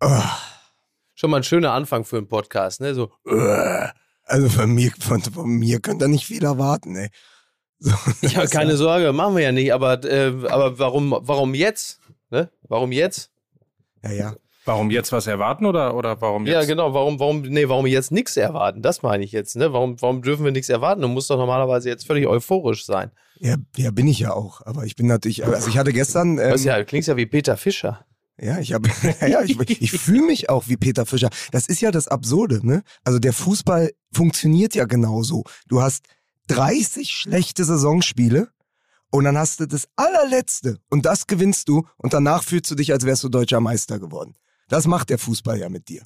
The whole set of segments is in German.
Oh. Schon mal ein schöner Anfang für einen Podcast, ne? So. Also von mir, von, von mir könnt ihr nicht viel erwarten, ey. So, Ja, keine Sorge, machen wir ja nicht, aber, äh, aber warum, warum jetzt? Ne? Warum jetzt? Ja, ja. Warum jetzt was erwarten oder, oder warum jetzt? Ja, genau, warum, warum, nee, warum jetzt nichts erwarten? Das meine ich jetzt, ne? Warum, warum dürfen wir nichts erwarten? Du musst doch normalerweise jetzt völlig euphorisch sein. Ja, ja, bin ich ja auch. Aber ich bin natürlich, also ich hatte gestern. Ähm, ja, du klingst ja wie Peter Fischer. Ja, ich habe, ja, ich, ich fühle mich auch wie Peter Fischer. Das ist ja das Absurde, ne? Also der Fußball funktioniert ja genauso. Du hast 30 schlechte Saisonspiele und dann hast du das allerletzte und das gewinnst du und danach fühlst du dich, als wärst du deutscher Meister geworden. Das macht der Fußball ja mit dir.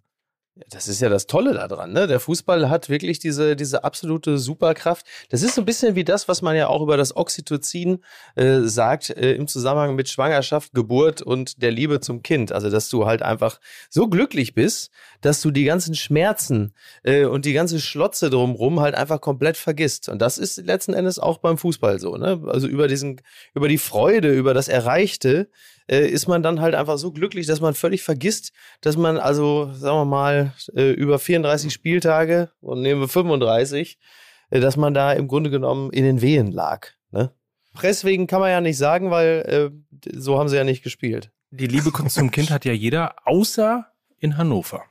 Das ist ja das Tolle daran, ne? Der Fußball hat wirklich diese, diese absolute Superkraft. Das ist so ein bisschen wie das, was man ja auch über das Oxytocin äh, sagt, äh, im Zusammenhang mit Schwangerschaft, Geburt und der Liebe zum Kind. Also, dass du halt einfach so glücklich bist, dass du die ganzen Schmerzen äh, und die ganze Schlotze drumrum halt einfach komplett vergisst. Und das ist letzten Endes auch beim Fußball so, ne? Also über diesen, über die Freude, über das Erreichte, äh, ist man dann halt einfach so glücklich, dass man völlig vergisst, dass man also, sagen wir mal, äh, über 34 Spieltage und nehmen wir 35, äh, dass man da im Grunde genommen in den Wehen lag. Ne? Deswegen kann man ja nicht sagen, weil äh, so haben sie ja nicht gespielt. Die Liebe zum Kind hat ja jeder, außer in Hannover.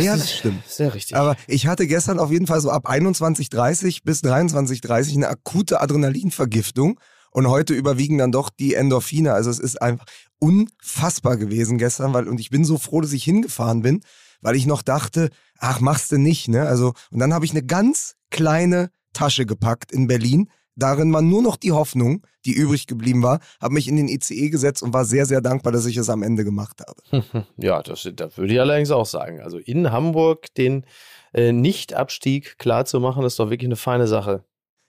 ja, das stimmt. Sehr richtig. Aber ich hatte gestern auf jeden Fall so ab 21.30 bis 23.30 eine akute Adrenalinvergiftung und heute überwiegen dann doch die Endorphine. Also es ist einfach unfassbar gewesen gestern, weil und ich bin so froh, dass ich hingefahren bin, weil ich noch dachte, ach machst du nicht, ne? Also und dann habe ich eine ganz kleine Tasche gepackt in Berlin. Darin war nur noch die Hoffnung, die übrig geblieben war, habe mich in den ICE gesetzt und war sehr, sehr dankbar, dass ich es am Ende gemacht habe. Ja, das, das würde ich allerdings auch sagen. Also in Hamburg den äh, Nicht-Abstieg klar ist doch wirklich eine feine Sache.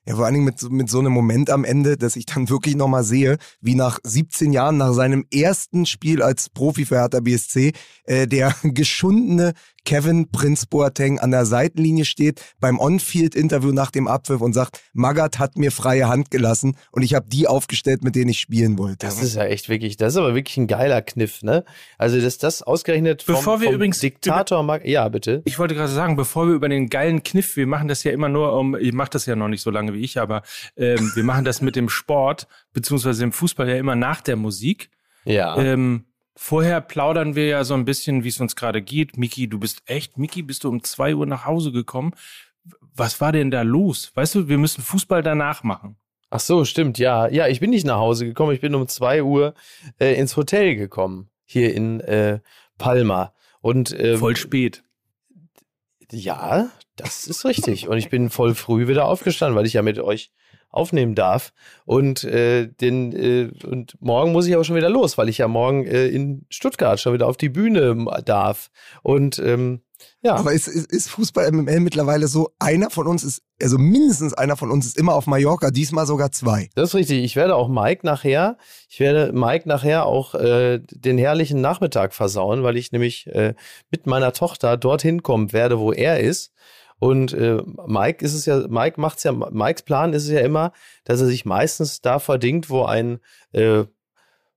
Ja, vor allen Dingen mit, so- mit so einem Moment am Ende, dass ich dann wirklich nochmal sehe, wie nach 17 Jahren, nach seinem ersten Spiel als Profi für Hertha BSC, äh, der geschundene Kevin Prinz Boateng an der Seitenlinie steht, beim On-Field-Interview nach dem Abpfiff und sagt, Magath hat mir freie Hand gelassen und ich habe die aufgestellt, mit denen ich spielen wollte. Das ist ja echt wirklich, das ist aber wirklich ein geiler Kniff, ne? Also, dass das ausgerechnet vom, Bevor wir vom übrigens Diktator mag. Ja, bitte. Ich wollte gerade sagen, bevor wir über den geilen Kniff, wir machen das ja immer nur um, ich mache das ja noch nicht so lange wie ich, aber ähm, wir machen das mit dem Sport, beziehungsweise dem Fußball ja immer nach der Musik. Ja. Ähm, vorher plaudern wir ja so ein bisschen, wie es uns gerade geht. Miki, du bist echt, Miki, bist du um zwei Uhr nach Hause gekommen? Was war denn da los? Weißt du, wir müssen Fußball danach machen. Ach so, stimmt, ja. Ja, ich bin nicht nach Hause gekommen. Ich bin um zwei Uhr äh, ins Hotel gekommen. Hier in äh, Palma. Und ähm, Voll spät. Ja, das ist richtig. Und ich bin voll früh wieder aufgestanden, weil ich ja mit euch aufnehmen darf. Und, äh, den, äh, und morgen muss ich aber schon wieder los, weil ich ja morgen äh, in Stuttgart schon wieder auf die Bühne m- darf. Und ähm, ja, Aber ist, ist, ist Fußball MML mittlerweile so, einer von uns ist, also mindestens einer von uns ist immer auf Mallorca, diesmal sogar zwei. das ist richtig. Ich werde auch Mike nachher, ich werde Mike nachher auch äh, den herrlichen Nachmittag versauen, weil ich nämlich äh, mit meiner Tochter dorthin kommen werde, wo er ist. Und äh, Mike ist es ja, Mike macht's ja, Mikes Plan ist es ja immer, dass er sich meistens da verdingt, wo ein äh,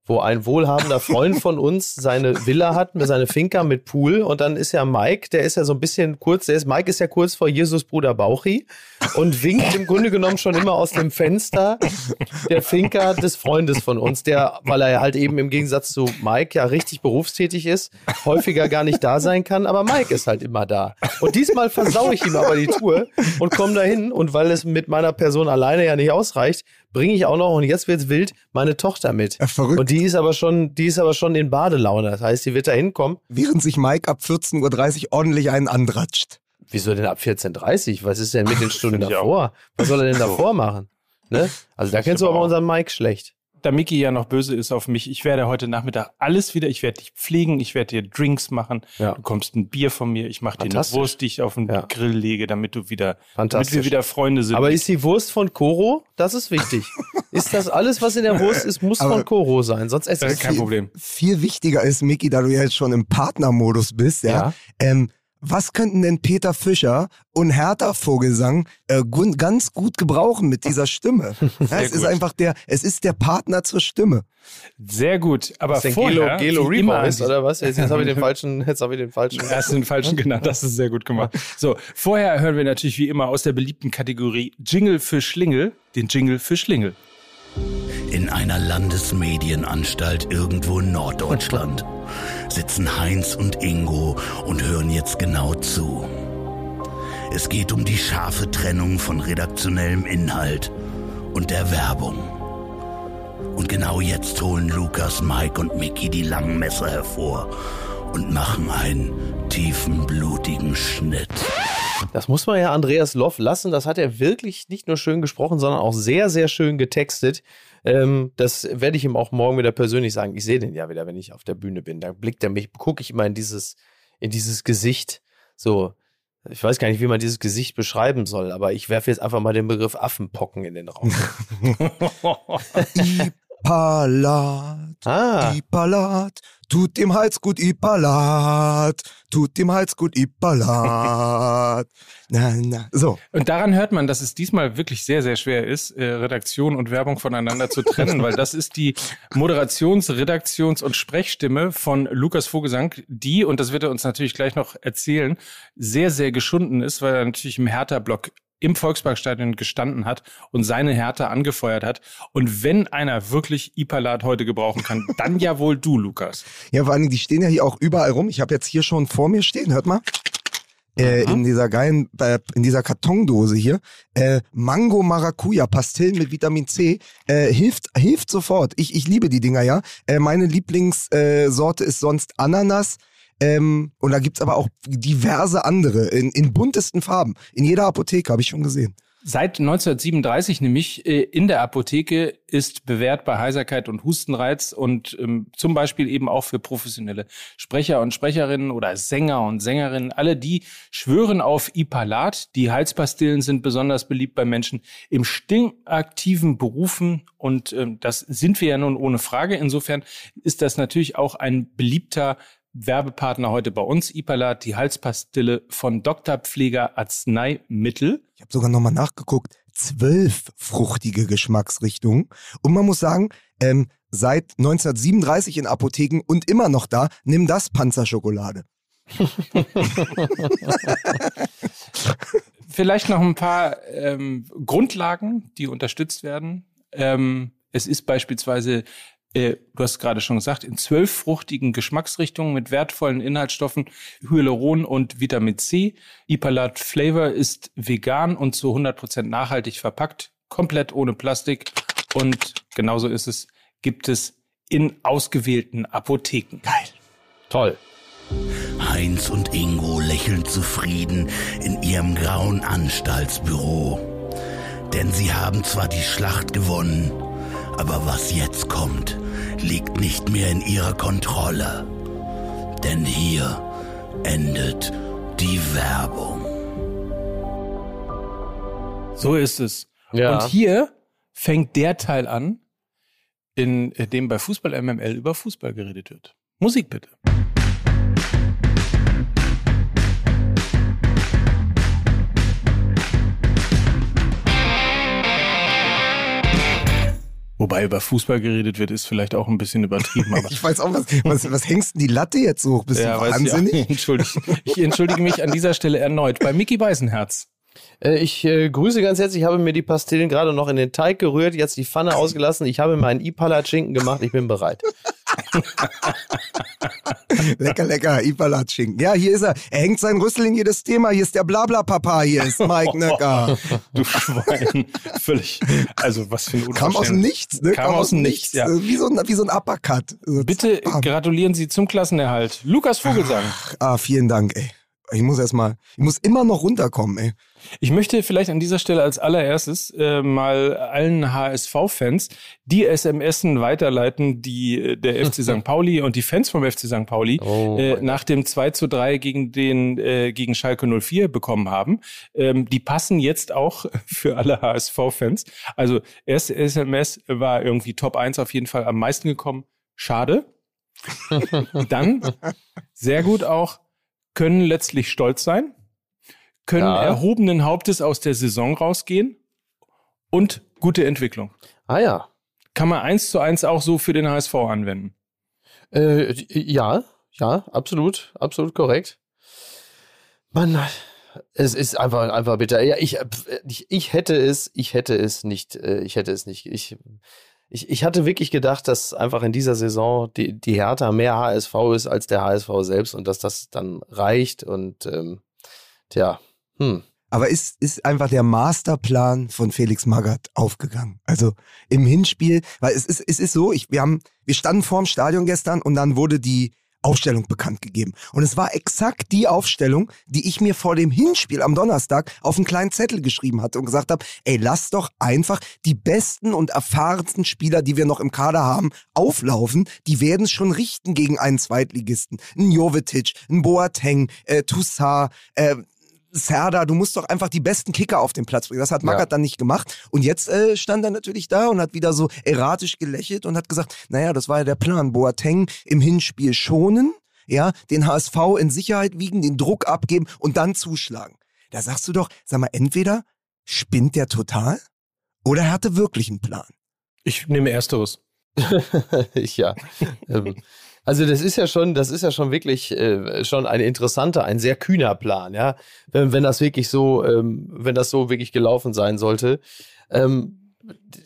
wo ein wohlhabender Freund von uns seine Villa hat, seine Finca mit Pool. Und dann ist ja Mike, der ist ja so ein bisschen kurz, der ist, Mike ist ja kurz vor Jesus Bruder Bauchi und winkt im Grunde genommen schon immer aus dem Fenster der Finca des Freundes von uns, der, weil er halt eben im Gegensatz zu Mike ja richtig berufstätig ist, häufiger gar nicht da sein kann, aber Mike ist halt immer da. Und diesmal versau ich ihm aber die Tour und komme dahin. Und weil es mit meiner Person alleine ja nicht ausreicht, bringe ich auch noch, und jetzt wird's wild, meine Tochter mit. Ja, verrückt. Und die ist aber schon, die ist aber schon in Badelaune. Das heißt, die wird da hinkommen. Während sich Mike ab 14.30 Uhr ordentlich einen andratscht. Wieso denn ab 14.30 Was ist denn mit den Stunden davor? Was soll er denn davor machen? Ne? Also da kennst du aber auch. unseren Mike schlecht. Da Miki ja noch böse ist auf mich, ich werde heute Nachmittag alles wieder, ich werde dich pflegen, ich werde dir Drinks machen, Ja. du kommst ein Bier von mir, ich mache dir eine. Wurst, die ich auf den Ja. Grill lege, damit du wieder, damit wir wieder Freunde sind. Aber ist die Wurst von Koro? Das ist wichtig. ist das alles, was in der Wurst ist, muss Aber- von Koro sein, sonst esse Das ich ist kein Problem. Viel wichtiger ist, Micky, da du ja jetzt schon im Partnermodus bist, ja, Ja. Ähm, was könnten denn Peter Fischer und Hertha Vogelsang äh, ganz gut gebrauchen mit dieser Stimme? Ja, es ist gut. einfach der, es ist der Partner zur Stimme. Sehr gut. Aber Was vorher, Gelo, Gelo Reaper ist, oder was? Jetzt, jetzt habe ich den falschen, jetzt habe ich den falschen. Erst den falschen genannt, das ist sehr gut gemacht. So, vorher hören wir natürlich wie immer aus der beliebten Kategorie Jingle für Schlingel, den Jingle für Schlingel. In einer Landesmedienanstalt irgendwo in Norddeutschland sitzen Heinz und Ingo und hören jetzt genau zu. Es geht um die scharfe Trennung von redaktionellem Inhalt und der Werbung. Und genau jetzt holen Lukas, Mike und Mickey die langen Messer hervor und machen einen tiefen, blutigen Schnitt. Das muss man ja Andreas Loff lassen. Das hat er wirklich nicht nur schön gesprochen, sondern auch sehr, sehr schön getextet. Ähm, das werde ich ihm auch morgen wieder persönlich sagen. Ich sehe den ja wieder, wenn ich auf der Bühne bin. Da blickt er mich, gucke ich immer in dieses, in dieses Gesicht. So, ich weiß gar nicht, wie man dieses Gesicht beschreiben soll, aber ich werfe jetzt einfach mal den Begriff Affenpocken in den Raum. Ipalat, Ah, Ipalat, tut dem Hals gut, Ipalat, tut dem Hals gut, Ipalat. Na, na. So, Und daran hört man, dass es diesmal wirklich sehr, sehr schwer ist, äh, Redaktion und Werbung voneinander zu trennen, weil das ist die Moderations-, Redaktions- und Sprechstimme von Lukas Vogelsang, die, und das wird er uns natürlich gleich noch erzählen, sehr, sehr geschunden ist, weil er natürlich im Hertha-Block im Volksparkstadion gestanden hat und seine Hertha angefeuert hat. Und wenn einer wirklich Ipalat heute gebrauchen kann, dann ja wohl du, Lukas. ja, vor allen Dingen, die stehen ja hier auch überall rum. Ich habe jetzt hier schon vor mir stehen, hört mal. Äh, in dieser geilen, äh, in dieser Kartondose hier. Äh, Mango Maracuja, Pastillen mit Vitamin C. Äh, hilft, hilft sofort. Ich, ich liebe die Dinger, ja. Äh, meine Lieblingssorte äh, ist sonst Ananas. Ähm, und da gibt's aber auch diverse andere in, in buntesten Farben. In jeder Apotheke habe ich schon gesehen. Seit 1937 nämlich äh, in der Apotheke ist bewährt bei Heiserkeit und Hustenreiz und ähm, zum Beispiel eben auch für professionelle Sprecher und Sprecherinnen oder Sänger und Sängerinnen. Alle die schwören auf Ipalat. Die Halspastillen sind besonders beliebt bei Menschen im stinkaktiven Berufen und ähm, das sind wir ja nun ohne Frage. Insofern ist das natürlich auch ein beliebter Werbepartner heute bei uns, Ipalat, die Halspastille von Dr. Pfleger Arzneimittel. Ich habe sogar nochmal nachgeguckt. Zwölf fruchtige Geschmacksrichtungen. Und man muss sagen, ähm, seit 1937 in Apotheken und immer noch da, nimm das Panzerschokolade. Vielleicht noch ein paar ähm, Grundlagen, die unterstützt werden. Ähm, es ist beispielsweise, äh, du hast gerade schon gesagt, in zwölf fruchtigen Geschmacksrichtungen mit wertvollen Inhaltsstoffen Hyaluron und Vitamin C. Ipalat Flavor ist vegan und zu 100% nachhaltig verpackt, komplett ohne Plastik. Und genauso ist es, gibt es in ausgewählten Apotheken. Geil. toll. Heinz und Ingo lächeln zufrieden in ihrem grauen Anstaltsbüro. Denn sie haben zwar die Schlacht gewonnen, aber was jetzt kommt, liegt nicht mehr in ihrer Kontrolle. Denn hier endet die Werbung. So ist es. Ja. Und hier fängt der Teil an, in dem bei Fußball MML über Fußball geredet wird. Musik bitte. Wobei über Fußball geredet wird, ist vielleicht auch ein bisschen übertrieben, aber Ich weiß auch, was, was, was hängst denn die Latte jetzt so hoch? Bist du weiß ich, wahnsinnig? ja, entschuldige, ich entschuldige mich an dieser Stelle erneut bei Mickey Beisenherz. Äh, Ich äh, grüße ganz herzlich. Ich habe mir die Pastillen gerade noch in den Teig gerührt, jetzt die Pfanne ausgelassen. Ich habe mir einen Ipalat-Schinken gemacht. Ich bin bereit. Lecker, lecker, Ipalat-Schinken. Ja, hier ist er. Er hängt sein Rüssel in jedes Thema. Hier ist der Blabla-Papa. Hier ist Mike Nöcker. Du Schwein. Völlig. Also, was für ein Kam aus dem. Nichts, ne? Kam aus dem Nichts, ja. Äh, Wie so ein, wie so ein Uppercut. Bitte bam. gratulieren Sie zum Klassenerhalt. Lukas Vogelsang. Ah, vielen Dank, ey. Ich muss erst mal, ich muss immer noch runterkommen, ey. Ich möchte vielleicht an dieser Stelle als allererstes äh, mal allen HSV-Fans die SMSen weiterleiten, die äh, der FC St. Pauli und die Fans vom FC St. Pauli Oh äh, nach dem 2 zu 3 gegen den äh, gegen Schalke 04 bekommen haben. Ähm, die passen jetzt auch für alle HSV-Fans. Also erste SMS war irgendwie Top 1 auf jeden Fall am meisten gekommen. Schade. Dann sehr gut auch können letztlich stolz sein, können Ja. erhobenen Hauptes aus der Saison rausgehen und gute Entwicklung. Ah ja. Kann man eins zu eins auch so für den HSV anwenden. Äh, ja, ja, absolut, absolut korrekt. Mann, es ist einfach, einfach bitter. Ja, ich, ich, ich hätte es, ich hätte es nicht, äh, ich hätte es nicht. Ich, ich, ich hatte wirklich gedacht, dass einfach in dieser Saison die, die Hertha mehr HSV ist als der HSV selbst und dass das dann reicht und ähm, tja, hm. Aber ist, ist einfach der Masterplan von Felix Magath aufgegangen. Also im Hinspiel, weil es ist, es ist so, ich, wir haben, wir standen vorm Stadion gestern und dann wurde die Aufstellung bekannt gegeben. Und es war exakt die Aufstellung, die ich mir vor dem Hinspiel am Donnerstag auf einen kleinen Zettel geschrieben hatte und gesagt habe, ey, lass doch einfach die besten und erfahrensten Spieler, die wir noch im Kader haben, auflaufen. Die werden es schon richten gegen einen Zweitligisten. Ein Jovetic, ein Boateng, äh, Toussaint, äh, Serda, du musst doch einfach die besten Kicker auf den Platz bringen. Das hat Magath Ja. dann nicht gemacht. Und jetzt äh, stand er natürlich da und hat wieder so erratisch gelächelt und hat gesagt, naja, das war ja der Plan. Boateng im Hinspiel schonen, ja, den HSV in Sicherheit wiegen, den Druck abgeben und dann zuschlagen. Da sagst du doch, sag mal, entweder spinnt der total oder er hatte wirklich einen Plan. Ich nehme Ersteres. ja. Also das ist ja schon, das ist ja schon wirklich äh, schon ein interessanter, ein sehr kühner Plan, ja. Wenn, wenn das wirklich so, ähm, wenn das so wirklich gelaufen sein sollte. Ähm,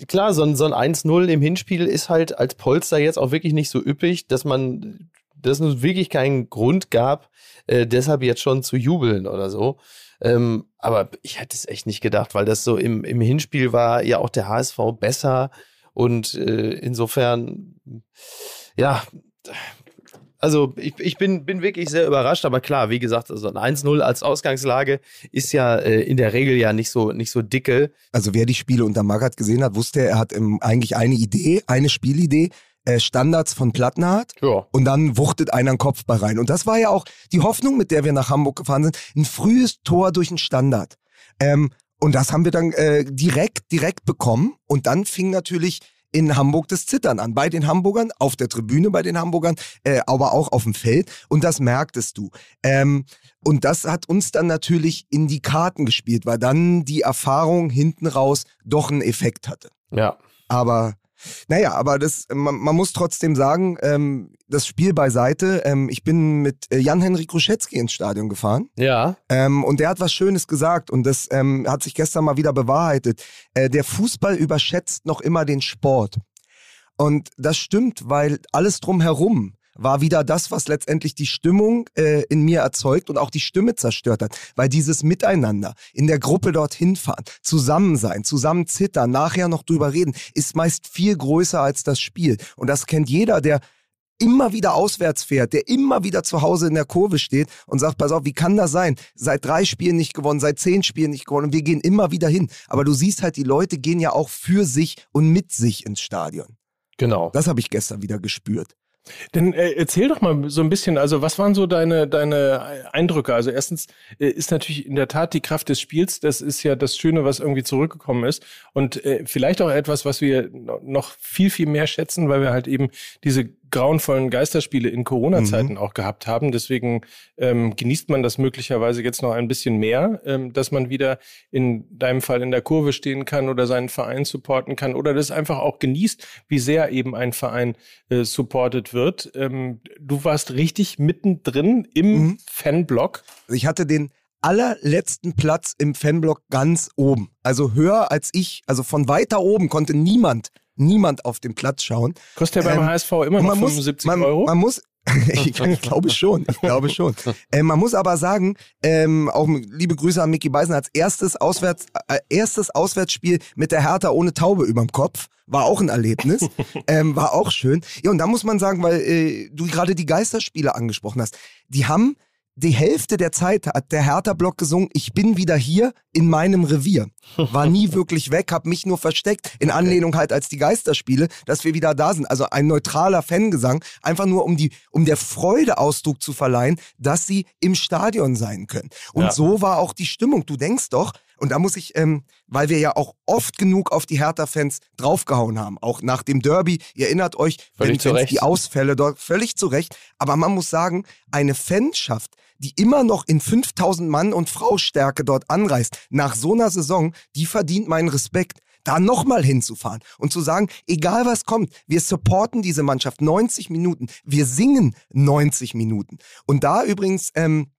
klar, so ein, so ein 1-0 im Hinspiel ist halt als Polster jetzt auch wirklich nicht so üppig, dass man, dass es wirklich keinen Grund gab, äh, deshalb jetzt schon zu jubeln oder so. Ähm, aber ich hätte es echt nicht gedacht, weil das so im, im Hinspiel war ja auch der HSV besser und äh, insofern, ja, also ich, ich bin, bin wirklich sehr überrascht, aber klar, wie gesagt, also ein 1-0 als Ausgangslage ist ja äh, in der Regel ja nicht so, nicht so dicke. Also wer die Spiele unter Magath gesehen hat, wusste, er hat ähm, eigentlich eine Idee, eine Spielidee, äh, Standards von Plattenhardt. Ja. Und dann wuchtet einer einen Kopfball rein. Und das war ja auch die Hoffnung, mit der wir nach Hamburg gefahren sind. Ein frühes Tor durch einen Standard. Ähm, und das haben wir dann äh, direkt, direkt bekommen. Und dann fing natürlich in Hamburg das Zittern an. Bei den Hamburgern, auf der Tribüne bei den Hamburgern, äh, aber auch auf dem Feld. Und das merktest du. Ähm, und das hat uns dann natürlich in die Karten gespielt, weil dann die Erfahrung hinten raus doch einen Effekt hatte. Ja. Aber naja, aber das, man, man muss trotzdem sagen, ähm, das Spiel beiseite. Ähm, ich bin mit äh, Jan-Henrik Ruschetzky ins Stadion gefahren Ja. ähm, und der hat was Schönes gesagt und das ähm, hat sich gestern mal wieder bewahrheitet. Äh, der Fußball überschätzt noch immer den Sport. Und das stimmt, weil alles drumherum war wieder das, was letztendlich die Stimmung äh, in mir erzeugt und auch die Stimme zerstört hat. Weil dieses Miteinander, in der Gruppe dorthin fahren, zusammen sein, zusammen zittern, nachher noch drüber reden, ist meist viel größer als das Spiel. Und das kennt jeder, der immer wieder auswärts fährt, der immer wieder zu Hause in der Kurve steht und sagt, pass auf, wie kann das sein? Seit drei Spielen nicht gewonnen, seit zehn Spielen nicht gewonnen und wir gehen immer wieder hin. Aber du siehst halt, die Leute gehen ja auch für sich und mit sich ins Stadion. Genau. Das habe ich gestern wieder gespürt. Dann äh, erzähl doch mal so ein bisschen, also was waren so deine, deine Eindrücke? Also erstens äh, ist natürlich in der Tat die Kraft des Spiels, das ist ja das Schöne, was irgendwie zurückgekommen ist. Und äh, vielleicht auch etwas, was wir no- noch viel, viel mehr schätzen, weil wir halt eben diese grauenvollen Geisterspiele in Corona-Zeiten auch gehabt haben. Deswegen ähm, genießt man das möglicherweise jetzt noch ein bisschen mehr, ähm, dass man wieder in deinem Fall in der Kurve stehen kann oder seinen Verein supporten kann oder das einfach auch genießt, wie sehr eben ein Verein äh, supportet wird. Ähm, du warst richtig mittendrin im Mhm. Fanblock. Ich hatte den allerletzten Platz im Fanblock ganz oben. Also höher als ich, also von weiter oben konnte niemand, niemand auf den Platz schauen. Kostet ja beim Ähm, HSV immer Und noch 75 man, Euro. Man muss, ich, ich glaube schon, ich glaube schon. Äh, man muss aber sagen, ähm, auch liebe Grüße an Micky Beisen, als erstes, Auswärts, äh, erstes Auswärtsspiel mit der Hertha ohne Taube überm Kopf. War auch ein Erlebnis, ähm, war auch schön. Ja, und da muss man sagen, weil äh, du gerade die Geisterspiele angesprochen hast, die haben die Hälfte der Zeit hat der Hertha-Block gesungen, ich bin wieder hier in meinem Revier. War nie wirklich weg, hab mich nur versteckt, in Anlehnung halt als die Geisterspiele, dass wir wieder da sind. Also ein neutraler Fangesang, einfach nur um, die, um der Freude Ausdruck zu verleihen, dass sie im Stadion sein können. Und Ja. so war auch die Stimmung. Du denkst doch, Und da muss ich, ähm, weil wir ja auch oft genug auf die Hertha-Fans draufgehauen haben, auch nach dem Derby, ihr erinnert euch, Völlig wenn die Ausfälle dort völlig zu Recht. Aber man muss sagen, eine Fanschaft, die immer noch in 5000 Mann und Frau Stärke dort anreist, nach so einer Saison, die verdient meinen Respekt da nochmal hinzufahren und zu sagen, egal was kommt, wir supporten diese Mannschaft 90 Minuten, wir singen 90 Minuten. Und da übrigens, ähm,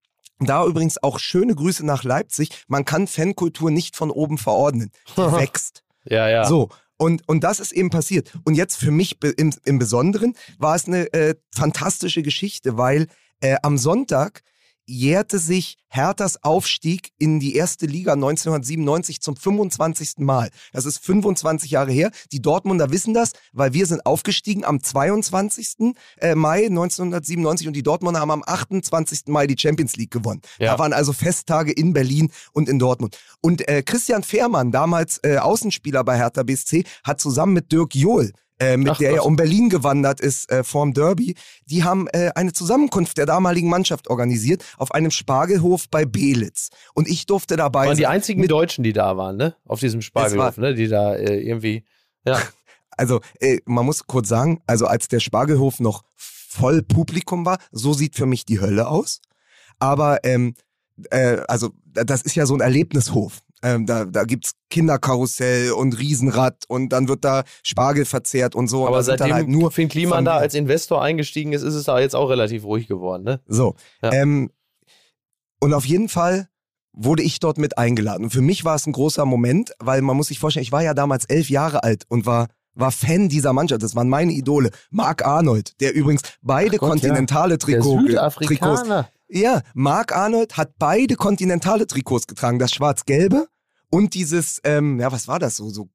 da übrigens auch schöne Grüße nach Leipzig. Man kann Fankultur nicht von oben verordnen. Die wächst. Ja, ja. So. Und, und das ist eben passiert. Und jetzt für mich im, im Besonderen war es eine äh, fantastische Geschichte, weil äh, am Sonntag jährte sich Herthas Aufstieg in die erste Liga 1997 zum 25. Mal. Das ist 25 Jahre her. Die Dortmunder wissen das, weil wir sind aufgestiegen am 22. äh, Mai 1997 und die Dortmunder haben am 28. Mai die Champions League gewonnen. Ja. Da waren also Festtage in Berlin und in Dortmund. Und äh, Christian Fehrmann, damals äh, Außenspieler bei Hertha BSC, hat zusammen mit Dirk Johl äh, mit Ach der Gott. er um Berlin gewandert ist äh, vorm Derby, die haben äh, eine Zusammenkunft der damaligen Mannschaft organisiert auf einem Spargelhof bei Belitz. Und ich durfte dabei waren die sein. einzigen mit- Deutschen, die da waren, ne? Auf diesem Spargelhof, ne? Die da äh, irgendwie. Ja. Also, äh, man muss kurz sagen, also als der Spargelhof noch voll Publikum war, so sieht für mich die Hölle aus. Aber, ähm, äh, also, da- das ist ja so ein Erlebnishof. Ähm, da, da gibt's Kinderkarussell und Riesenrad und dann wird da Spargel verzehrt und so. und Aber dann seitdem halt nur Finn Kliman da als Investor eingestiegen ist, ist es da jetzt auch relativ ruhig geworden, ne? So. Ja. Ähm, und auf jeden Fall wurde ich dort mit eingeladen. Und für mich war es ein großer Moment, weil man muss sich vorstellen, ich war ja damals elf Jahre alt und war war Fan dieser Mannschaft. Das waren meine Idole. Mark Arnold, der übrigens beide Gott, kontinentale Der Trikot, Trikots. Ja, Mark Arnold hat beide kontinentale Trikots getragen. Das schwarz-gelbe und dieses, ähm, ja, was war das? So, so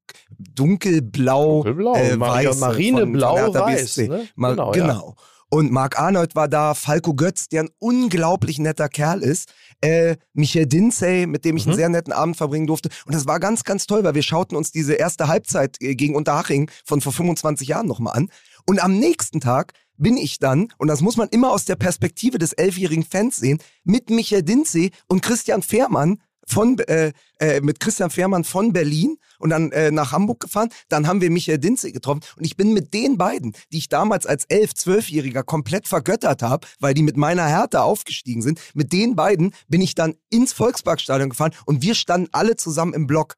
dunkelblau, Dunkelblau, äh, weiß. Marineblau, von, von Hertha weiß, ne? Ma- Genau, ja. genau. Und Mark Arnold war da, Falco Götz, der ein unglaublich netter Kerl ist, äh, Michael Dinsey, mit dem ich Mhm. einen sehr netten Abend verbringen durfte. Und das war ganz, ganz toll, weil wir schauten uns diese erste Halbzeit äh, gegen Unterhaching von vor 25 Jahren nochmal an. Und am nächsten Tag bin ich dann, und das muss man immer aus der Perspektive des elfjährigen Fans sehen, mit Michael Dinsey und Christian Fehrmann von, äh, äh, mit Christian Fehrmann von Berlin und dann äh, nach Hamburg gefahren. Dann haben wir Michael Dinze getroffen und ich bin mit den beiden, die ich damals als elf, zwölfjähriger komplett vergöttert habe, weil die mit meiner Härte aufgestiegen sind, mit den beiden bin ich dann ins Volksparkstadion gefahren und wir standen alle zusammen im Block.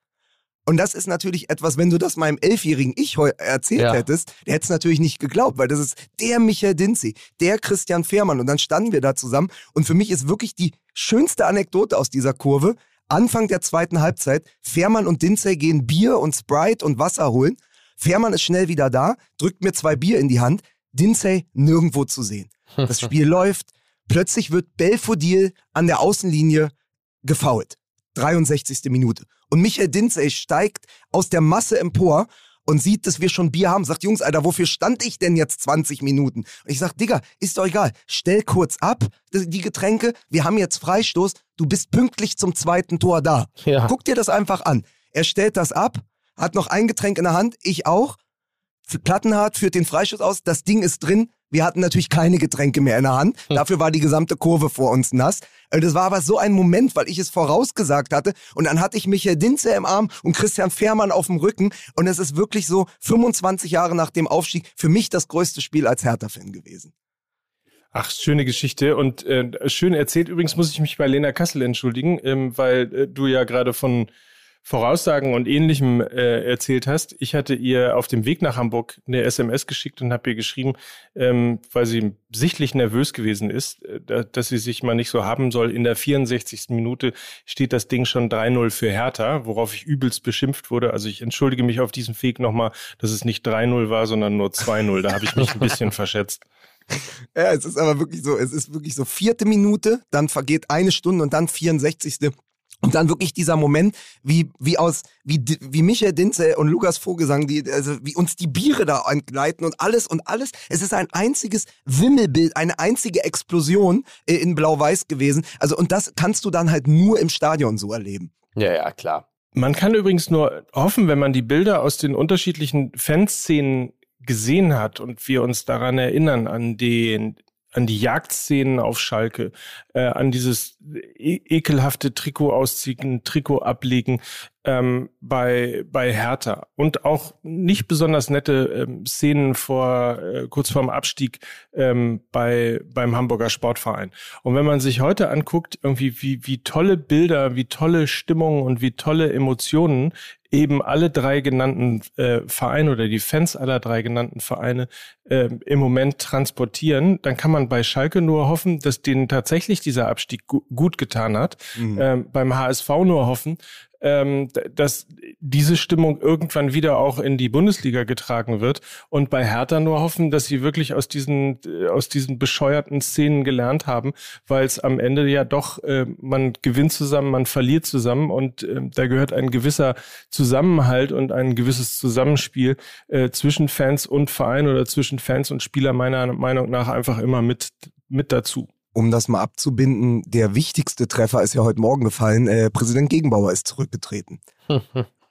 Und das ist natürlich etwas, wenn du das meinem elfjährigen Ich erzählt Ja. hättest, der hätte es natürlich nicht geglaubt, weil das ist der Michael Dinzi, der Christian Fehrmann. Und dann standen wir da zusammen. Und für mich ist wirklich die schönste Anekdote aus dieser Kurve. Anfang der zweiten Halbzeit, Fehrmann und Dinzey gehen Bier und Sprite und Wasser holen. Fehrmann ist schnell wieder da, drückt mir zwei Bier in die Hand. Dinzey nirgendwo zu sehen. Das Spiel läuft. Plötzlich wird Belfodil an der Außenlinie gefoult. 63. Minute. Und Michael Dinzey steigt aus der Masse empor und sieht, dass wir schon Bier haben. Sagt, Jungs, Alter, wofür stand ich denn jetzt 20 Minuten? Und ich sag, Digga, ist doch egal. Stell kurz ab, die Getränke. Wir haben jetzt Freistoß. Du bist pünktlich zum zweiten Tor da. Ja. Guck dir das einfach an. Er stellt das ab, hat noch ein Getränk in der Hand, ich auch. Plattenhardt führt den Freistoß aus, das Ding ist drin. Wir hatten natürlich keine Getränke mehr in der Hand. Dafür war die gesamte Kurve vor uns nass. Äh, Das war aber so ein Moment, weil ich es vorausgesagt hatte. Und dann hatte ich Michael Dinze im Arm und Christian Fehrmann auf dem Rücken. Und es ist wirklich so 25 Jahre nach dem Aufstieg für mich das größte Spiel als Hertha-Fan gewesen. Ach, schöne Geschichte und äh, schön erzählt. Übrigens muss ich mich bei Lena Kassel entschuldigen, ähm, weil äh, du ja gerade von Voraussagen und Ähnlichem äh, erzählt hast. Ich hatte ihr auf dem Weg nach Hamburg eine SMS geschickt und habe ihr geschrieben, ähm, weil sie sichtlich nervös gewesen ist, äh, da- dass sie sich mal nicht so haben soll. In der 64. Minute steht das Ding schon 3-0 für Hertha, worauf ich übelst beschimpft wurde. Also ich entschuldige mich auf diesem Weg nochmal, dass es nicht 3-0 war, sondern nur 2-0. Da habe ich mich ein bisschen verschätzt. Ja, es ist aber wirklich so, es ist wirklich so vierte Minute, dann vergeht eine Stunde und dann 64. Und dann wirklich dieser Moment, wie, wie aus, wie, wie Michael Dinze und Lukas Vogelsang, die, also wie uns die Biere da entgleiten und alles und alles. Es ist ein einziges Wimmelbild, eine einzige Explosion äh, in Blau-Weiß gewesen. Also, und das kannst du dann halt nur im Stadion so erleben. Ja, ja, klar. Man kann übrigens nur hoffen, wenn man die Bilder aus den unterschiedlichen Fanszenen gesehen hat und wir uns daran erinnern, an den an die Jagdszenen auf Schalke, äh, an dieses e ekelhafte Trikot ausziehen, Trikot ablegen ähm, bei bei Hertha und auch nicht besonders nette ähm, Szenen vor äh, kurz vorm Abstieg ähm, bei beim Hamburger Sportverein. Und wenn man sich heute anguckt, irgendwie wie wie tolle Bilder, wie tolle Stimmungen und wie tolle Emotionen eben alle drei genannten äh, Vereine oder die Fans aller drei genannten Vereine äh, im Moment transportieren, dann kann man bei Schalke nur hoffen, dass denen tatsächlich dieser Abstieg gu gut getan hat. Mhm. Ähm, beim HSV nur hoffen, ähm, dass diese Stimmung irgendwann wieder auch in die Bundesliga getragen wird und bei Hertha nur hoffen, dass sie wirklich aus diesen äh, aus diesen bescheuerten Szenen gelernt haben, weil es am Ende ja doch äh, man gewinnt zusammen, man verliert zusammen und äh, da gehört ein gewisser Zusammenhalt und ein gewisses Zusammenspiel äh, zwischen Fans und Verein oder zwischen Fans und Spieler meiner Meinung nach einfach immer mit mit dazu um das mal abzubinden, der wichtigste Treffer ist ja heute Morgen gefallen. Äh, Präsident Gegenbauer ist zurückgetreten.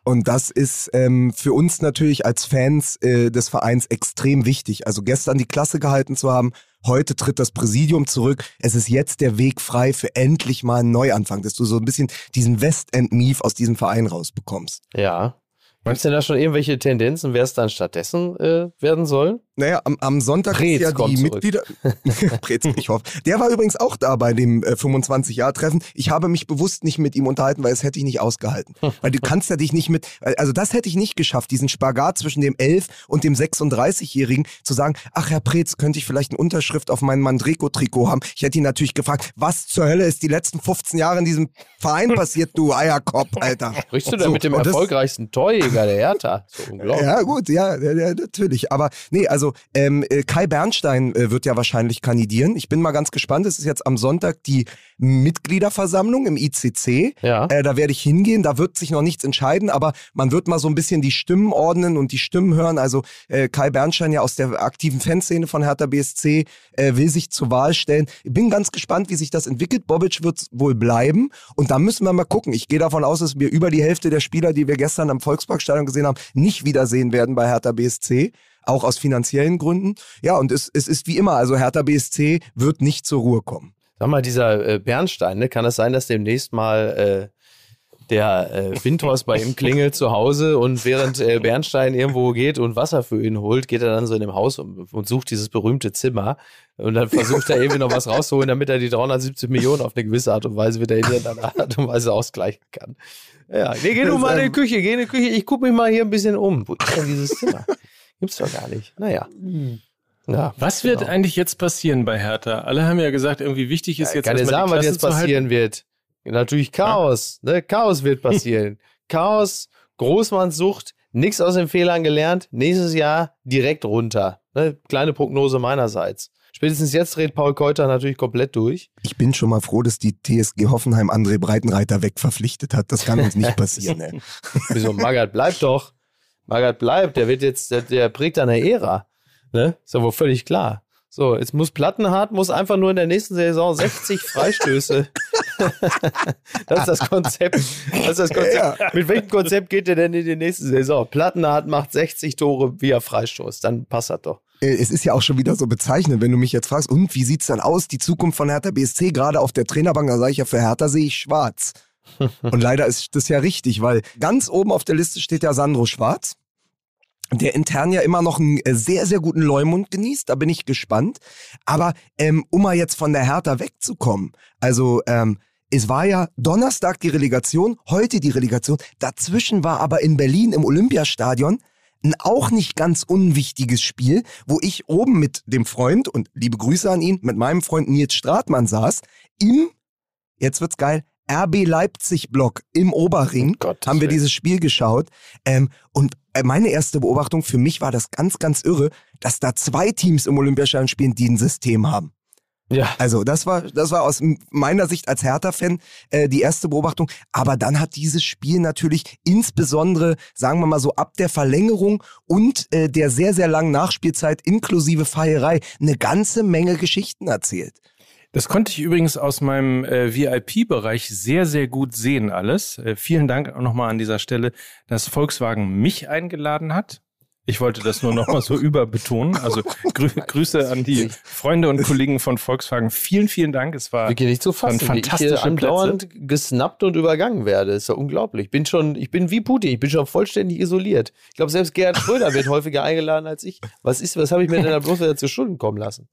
Und das ist ähm, für uns natürlich als Fans äh, des Vereins extrem wichtig. Also gestern die Klasse gehalten zu haben, heute tritt das Präsidium zurück. Es ist jetzt der Weg frei für endlich mal einen Neuanfang, dass du so ein bisschen diesen Westend-Mief aus diesem Verein rausbekommst. Ja. Meinst du denn da schon irgendwelche Tendenzen, wer es dann stattdessen äh, werden soll? Naja, am, am Sonntag Preetz ist ja die Mitglieder. Preetz, ich hoffe. Der war übrigens auch da bei dem äh, 25-Jahr-Treffen. Ich habe mich bewusst nicht mit ihm unterhalten, weil es hätte ich nicht ausgehalten. weil du kannst ja dich nicht mit, also das hätte ich nicht geschafft, diesen Spagat zwischen dem 11 und dem 36-Jährigen zu sagen, ach Herr Preetz, könnte ich vielleicht eine Unterschrift auf mein Mandreko-Trikot haben? Ich hätte ihn natürlich gefragt, was zur Hölle ist die letzten 15 Jahre in diesem Verein passiert, du Eierkopf, Alter. Sprichst du da so, mit dem erfolgreichsten Torjäger der Hertha? So unglaublich. Ja gut, ja, ja, natürlich. Aber nee, also ähm, äh, Kai Bernstein äh, wird ja wahrscheinlich kandidieren. Ich bin mal ganz gespannt. Es ist jetzt am Sonntag die Mitgliederversammlung im ICC. Ja. Äh, da werde ich hingehen. Da wird sich noch nichts entscheiden, aber man wird mal so ein bisschen die Stimmen ordnen und die Stimmen hören. Also äh, Kai Bernstein ja aus der aktiven Fanszene von Hertha BSC äh, will sich zur Wahl stellen. Ich bin ganz gespannt, wie sich das entwickelt. Bobic wird wohl bleiben und da müssen wir mal gucken. Ich gehe davon aus, dass wir über die Hälfte der Spieler, die wir gestern am Volksparkstadion gesehen haben, nicht wiedersehen werden bei Hertha BSC auch aus finanziellen Gründen. Ja, und es, es ist wie immer, also Hertha BSC wird nicht zur Ruhe kommen. Sag mal, dieser äh, Bernstein, ne, kann es sein, dass demnächst mal äh, der äh, Windhorst bei ihm klingelt zu Hause und während äh, Bernstein irgendwo geht und Wasser für ihn holt, geht er dann so in dem Haus und, und sucht dieses berühmte Zimmer und dann versucht er irgendwie noch was rauszuholen, damit er die 370 Millionen auf eine gewisse Art und Weise wieder in irgendeiner Art und Weise ausgleichen kann. Ja, nee, geh du mal in die Küche, geh in die Küche, ich gucke mich mal hier ein bisschen um. Wo ist denn dieses Zimmer? Gibt's doch gar nicht. Naja. Hm. Ja, was wird genau. eigentlich jetzt passieren bei Hertha? Alle haben ja gesagt, irgendwie wichtig ist ja, jetzt kann ich sagen, was jetzt passieren wird. Natürlich Chaos. Ja. Ne? Chaos wird passieren. Chaos, Großmannssucht, nichts aus den Fehlern gelernt. Nächstes Jahr direkt runter. Ne? Kleine Prognose meinerseits. Spätestens jetzt dreht Paul Keuter natürlich komplett durch. Ich bin schon mal froh, dass die TSG Hoffenheim André Breitenreiter wegverpflichtet hat. Das kann uns nicht passieren. ey. Wieso, Magath, bleib doch. Magath bleibt, der wird jetzt, der, der prägt eine Ära. Ne? Ist ja wohl völlig klar. So, jetzt muss Plattenhardt muss einfach nur in der nächsten Saison 60 Freistöße. Das ist das Konzept. Das ist das Konzept. Ja. Mit welchem Konzept geht er denn in die nächste Saison? Plattenhardt macht 60 Tore via Freistoß. Dann passt das doch. Äh, es ist ja auch schon wieder so bezeichnend, wenn du mich jetzt fragst, und wie sieht's dann aus, die Zukunft von Hertha BSC, gerade auf der Trainerbank, da sage ich ja, für Hertha sehe ich schwarz. Und leider ist das ja richtig, weil ganz oben auf der Liste steht ja Sandro Schwarz der intern ja immer noch einen äh, sehr, sehr guten Leumund genießt. Da bin ich gespannt. Aber ähm, um mal jetzt von der Hertha wegzukommen, also ähm, es war ja Donnerstag die Relegation, heute die Relegation. Dazwischen war aber in Berlin im Olympiastadion ein auch nicht ganz unwichtiges Spiel, wo ich oben mit dem Freund und liebe Grüße an ihn, mit meinem Freund Nils Stratmann saß, im, jetzt wird's geil, RB Leipzig-Block im Oberring oh haben wir dieses Spiel geschaut. Ähm, und äh, meine erste Beobachtung für mich war das ganz, ganz irre, dass da zwei Teams im Olympiastadion spielen, die ein System haben. Ja. Also das war, das war aus meiner Sicht als Hertha-Fan äh, die erste Beobachtung. Aber dann hat dieses Spiel natürlich insbesondere, sagen wir mal so, ab der Verlängerung und äh, der sehr, sehr langen Nachspielzeit inklusive Feierei eine ganze Menge Geschichten erzählt. Das konnte ich übrigens aus meinem äh, VIP-Bereich sehr, sehr gut sehen alles. Äh, vielen Dank auch nochmal an dieser Stelle, dass Volkswagen mich eingeladen hat. Ich wollte das nur noch mal so überbetonen. Also grü Grüße an die Freunde und Kollegen von Volkswagen. Vielen, vielen Dank. Es war Wirklich nicht zu fassen, fantastische wie ich hier andauernd Plätze. gesnappt und übergangen werde. ist ja unglaublich. Ich bin schon, ich bin wie Putin, ich bin schon vollständig isoliert. Ich glaube, selbst Gerhard Schröder wird häufiger eingeladen als ich. Was ist, was habe ich mir denn da bloß wieder zu Schulden kommen lassen?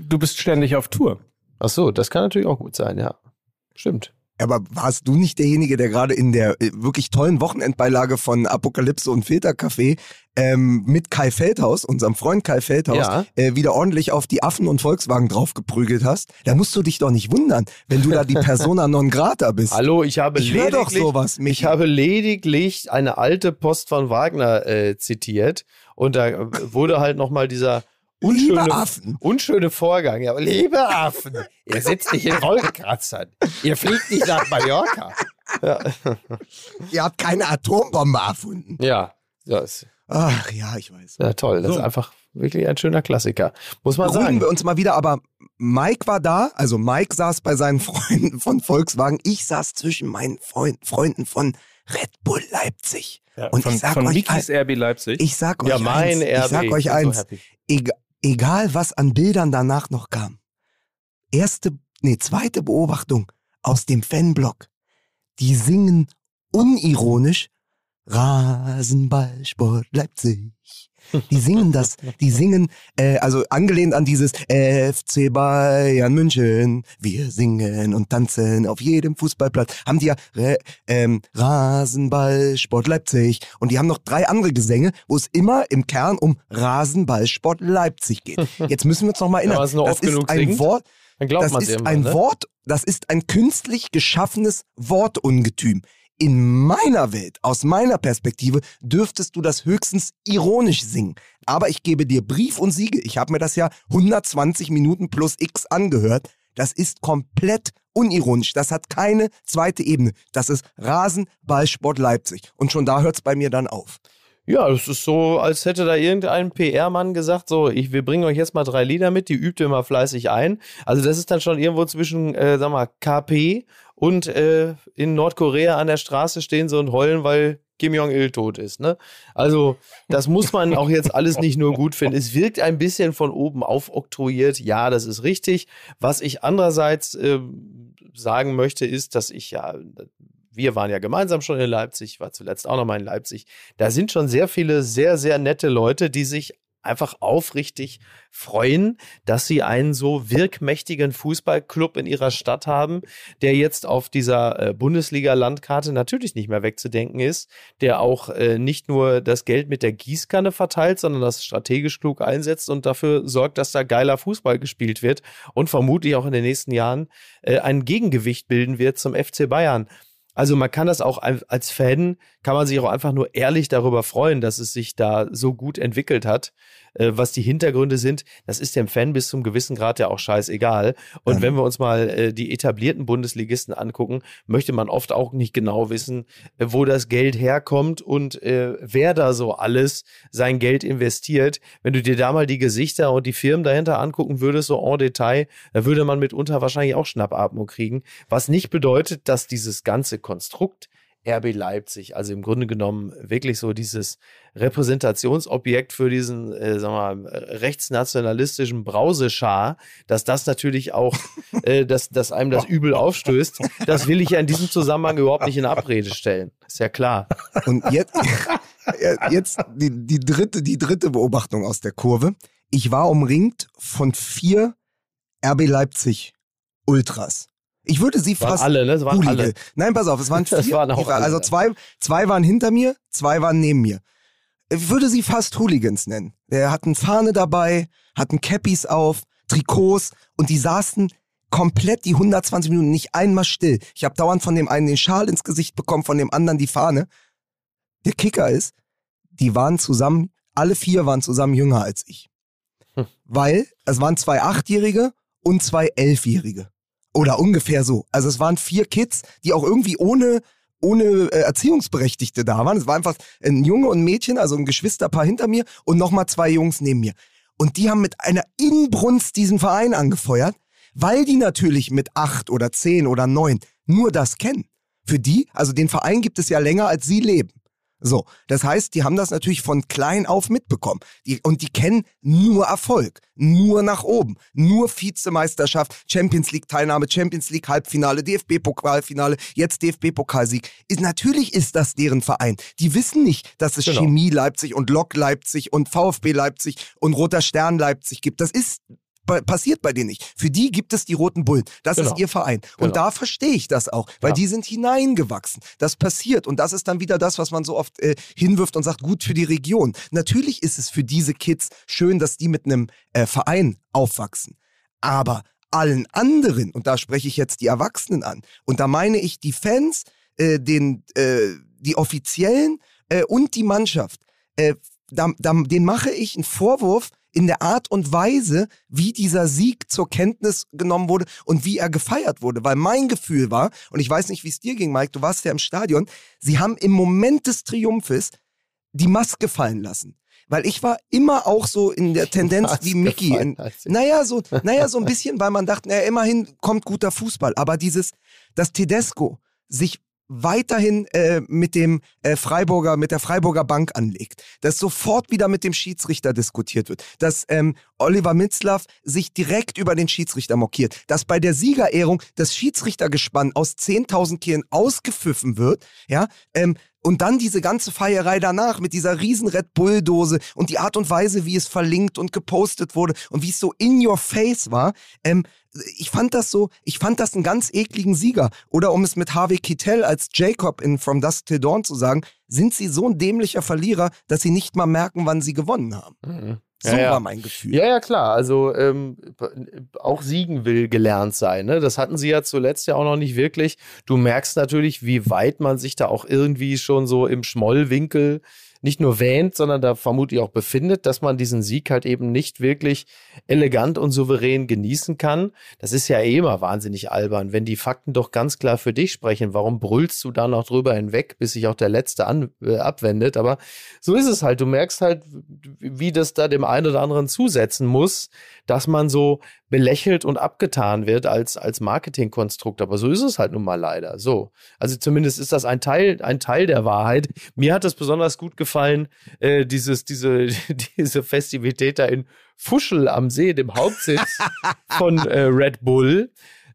Du bist ständig auf Tour. Ach so, das kann natürlich auch gut sein, ja. Stimmt. Aber warst du nicht derjenige, der gerade in der äh, wirklich tollen Wochenendbeilage von Apokalypse und Filtercafé ähm, mit Kai Feldhaus, unserem Freund Kai Feldhaus, Ja. äh, wieder ordentlich auf die Affen und Volkswagen draufgeprügelt hast? Da musst du dich doch nicht wundern, wenn du da die Persona non grata bist. Hallo, ich habe Ich hör doch lediglich, sowas, Michi. ich habe lediglich eine alte Post von Wagner äh, zitiert und da äh, wurde halt nochmal dieser Liebe unschöne, Affen. unschöne Vorgang. Ja, aber liebe Affen, ihr sitzt nicht in Wolkenkratzern, ihr fliegt nicht nach Mallorca. Ja, Ihr habt keine Atombombe erfunden. ja, das, Ach ja, ich weiß. ja toll. Das So. ist einfach wirklich ein schöner Klassiker. Muss man Beruhigen sagen. wir uns mal wieder, aber Mike war da, also Mike saß bei seinen Freunden von Volkswagen, ich saß zwischen meinen Freund, Freunden von Red Bull Leipzig. Und von ich sag von euch, Mikis RB Leipzig. Ich sag euch Ja, mein eins, RB. ich sag euch so eins, happy. eg egal was an Bildern danach noch kam. Erste, nee, zweite Beobachtung aus dem Fanblock. Die singen unironisch Rasenballsport Leipzig. Die singen das, die singen, äh, also angelehnt an dieses FC Bayern München. Wir singen und tanzen auf jedem Fußballplatz. Haben die ja Re, ähm, Rasenballsport Leipzig. Und die haben noch drei andere Gesänge, wo es immer im Kern um Rasenballsport Leipzig geht. Jetzt müssen wir uns noch mal Wenn erinnern. nur das ist ein singt, Wort, Dann glaubt das ist ein ne? Wort, das ist ein künstlich geschaffenes Wortungetüm. In meiner Welt, aus meiner Perspektive, dürftest du das höchstens ironisch singen. Aber ich gebe dir Brief und Siege. Ich habe mir das ja 120 Minuten plus X angehört. Das ist komplett unironisch. Das hat keine zweite Ebene. Das ist Rasenballsport Leipzig. Und schon da hört's bei mir dann auf. Ja, das ist so, als hätte da irgendein PR-Mann gesagt, so, ich, wir bringen euch jetzt mal drei Lieder mit, die übt ihr mal fleißig ein. Also das ist dann schon irgendwo zwischen, äh, sag mal, KP und äh, in Nordkorea an der Straße stehen so und heulen, weil Kim Jong-il tot ist. Ne? Also das muss man auch jetzt alles nicht nur gut finden. Es wirkt ein bisschen von oben aufoktroyiert. Ja, das ist richtig. Was ich andererseits äh, sagen möchte, ist, dass ich ja wir waren ja gemeinsam schon in Leipzig, war zuletzt auch noch mal in Leipzig. Da sind schon sehr viele sehr, sehr nette Leute, die sich einfach aufrichtig freuen, dass sie einen so wirkmächtigen Fußballclub in ihrer Stadt haben, der jetzt auf dieser äh, Bundesliga-Landkarte natürlich nicht mehr wegzudenken ist, der auch äh, nicht nur das Geld mit der Gießkanne verteilt, sondern das strategisch klug einsetzt und dafür sorgt, dass da geiler Fußball gespielt wird und vermutlich auch in den nächsten Jahren äh, ein Gegengewicht bilden wird zum FC Bayern. Also man kann das auch als Fan, kann man sich auch einfach nur ehrlich darüber freuen, dass es sich da so gut entwickelt hat. Äh, was die Hintergründe sind, das ist dem Fan bis zum gewissen Grad ja auch scheißegal. Und Ähm. wenn wir uns mal äh, die etablierten Bundesligisten angucken, möchte man oft auch nicht genau wissen, äh, wo das Geld herkommt und äh, wer da so alles sein Geld investiert. Wenn du dir da mal die Gesichter und die Firmen dahinter angucken würdest, so en Detail, da würde man mitunter wahrscheinlich auch Schnappatmung kriegen. Was nicht bedeutet, dass dieses ganze Konstrukt RB Leipzig, also im Grunde genommen wirklich so dieses Repräsentationsobjekt für diesen, äh, sagen wir mal, rechtsnationalistischen Brauseschar, dass das natürlich auch, äh, dass, dass einem das übel aufstößt, das will ich ja in diesem Zusammenhang überhaupt nicht in Abrede stellen. Ist ja klar. Und jetzt, jetzt die, die, dritte, die dritte Beobachtung aus der Kurve. Ich war umringt von vier RB Leipzig Ultras. Ich würde sie Waren fast alle, ne? Das waren Hooligan. alle. Nein, pass auf, es waren vier. Das waren war- alle also zwei, zwei waren hinter mir, zwei waren neben mir. Ich würde sie fast Hooligans nennen. Der hatten Fahne dabei, hatten Cappies auf, Trikots und die saßen komplett die 120 Minuten nicht einmal still. Ich habe dauernd von dem einen den Schal ins Gesicht bekommen, von dem anderen die Fahne. Der Kicker ist, die waren zusammen, alle vier waren zusammen jünger als ich. Hm. Weil es waren zwei Achtjährige und zwei Elfjährige. Oder ungefähr so. Also es waren vier Kids, die auch irgendwie ohne, ohne äh, Erziehungsberechtigte da waren. Es war einfach ein Junge und ein Mädchen, also ein Geschwisterpaar hinter mir und nochmal zwei Jungs neben mir. Und die haben mit einer Inbrunst diesen Verein angefeuert, weil die natürlich mit acht oder zehn oder neun nur das kennen. Für die, also den Verein gibt es ja länger, als sie leben. So, das heißt, die haben das natürlich von klein auf mitbekommen. Die, und die kennen nur Erfolg, nur nach oben, nur Vizemeisterschaft, Champions League Teilnahme, Champions League Halbfinale, DFB Pokalfinale, jetzt DFB Pokalsieg. Ist, natürlich ist das deren Verein. Die wissen nicht, dass es Genau. Chemie Leipzig und Lok Leipzig und VfB Leipzig und Roter Stern Leipzig gibt. Das ist passiert bei denen nicht. Für die gibt es die Roten Bullen. Das Genau. ist ihr Verein. Und Genau. da verstehe ich das auch, weil Ja. die sind hineingewachsen. Das passiert. Und das ist dann wieder das, was man so oft äh, hinwirft und sagt, gut für die Region. Natürlich ist es für diese Kids schön, dass die mit einem äh, Verein aufwachsen. Aber allen anderen, und da spreche ich jetzt die Erwachsenen an, und da meine ich die Fans, äh, den, äh, die Offiziellen äh, und die Mannschaft, äh, da, da, den mache ich einen Vorwurf in der Art und Weise, wie dieser Sieg zur Kenntnis genommen wurde und wie er gefeiert wurde. Weil mein Gefühl war, und ich weiß nicht, wie es dir ging, Mike, du warst ja im Stadion, sie haben im Moment des Triumphes die Maske fallen lassen. Weil ich war immer auch so in der Tendenz wie Mickey. In, naja, so, naja, so ein bisschen, weil man dachte, naja, immerhin kommt guter Fußball. Aber dieses, dass Tedesco sich weiterhin äh, mit dem äh, Freiburger, mit der Freiburger Bank anlegt, dass sofort wieder mit dem Schiedsrichter diskutiert wird, dass ähm, Oliver Mitzlaff sich direkt über den Schiedsrichter mokiert, dass bei der Siegerehrung das Schiedsrichtergespann aus 10.000 Kehlen ausgepfiffen wird, ja, ähm, und dann diese ganze Feierei danach mit dieser riesen Red Bull-Dose und die Art und Weise, wie es verlinkt und gepostet wurde und wie es so in your face war, ähm, ich fand das so, ich fand das einen ganz ekligen Sieger. Oder um es mit Harvey Keitel als Jacob in From Dusk Till Dawn zu sagen, sind sie so ein dämlicher Verlierer, dass sie nicht mal merken, wann sie gewonnen haben. Mhm. So Ja, ja. war mein Gefühl. Ja, ja, klar. Also ähm, auch siegen will gelernt sein. Ne? Das hatten sie ja zuletzt ja auch noch nicht wirklich. Du merkst natürlich, wie weit man sich da auch irgendwie schon so im Schmollwinkel nicht nur wähnt, sondern da vermutlich auch befindet, dass man diesen Sieg halt eben nicht wirklich elegant und souverän genießen kann. Das ist ja eh immer wahnsinnig albern, wenn die Fakten doch ganz klar für dich sprechen. Warum brüllst du da noch drüber hinweg, bis sich auch der Letzte an, äh, abwendet? Aber so ist es halt. Du merkst halt, wie das da dem einen oder anderen zusetzen muss, dass man so belächelt und abgetan wird als, als Marketingkonstrukt. Aber so ist es halt nun mal leider. So. Also zumindest ist das ein Teil, ein Teil der Wahrheit. Mir hat es besonders gut gefallen, äh, dieses, diese, diese Festivität da in Fuschel am See, dem Hauptsitz von äh, Red Bull.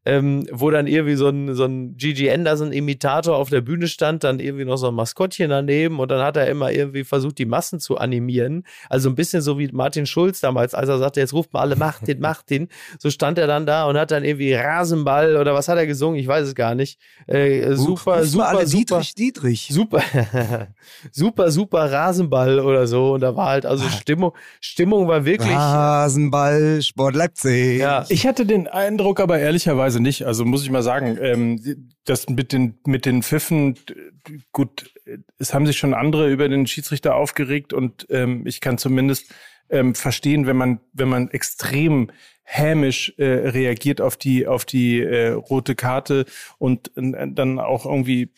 Ähm, wo dann irgendwie so ein, so ein Gigi Anderson-Imitator auf der Bühne stand, dann irgendwie noch so ein Maskottchen daneben und dann hat er immer irgendwie versucht, die Massen zu animieren. Also ein bisschen so wie Martin Schulz damals, als er sagte, jetzt ruft mal alle Martin, Martin. So stand er dann da und hat dann irgendwie Rasenball oder was hat er gesungen? Ich weiß es gar nicht. Äh, super, Ruf super, alle super. Dietrich, Dietrich. Super, super, super Rasenball oder so. Und da war halt, also Stimmung, Stimmung war wirklich. Rasenball, Sport Leipzig. Ja, Ich hatte den Eindruck aber ehrlicherweise nicht. Also muss ich mal sagen, ähm, das mit den, mit den Pfiffen, gut, es haben sich schon andere über den Schiedsrichter aufgeregt und ähm, ich kann zumindest ähm, verstehen, wenn man, wenn man extrem hämisch äh, reagiert auf die, auf die äh, rote Karte und äh, dann auch irgendwie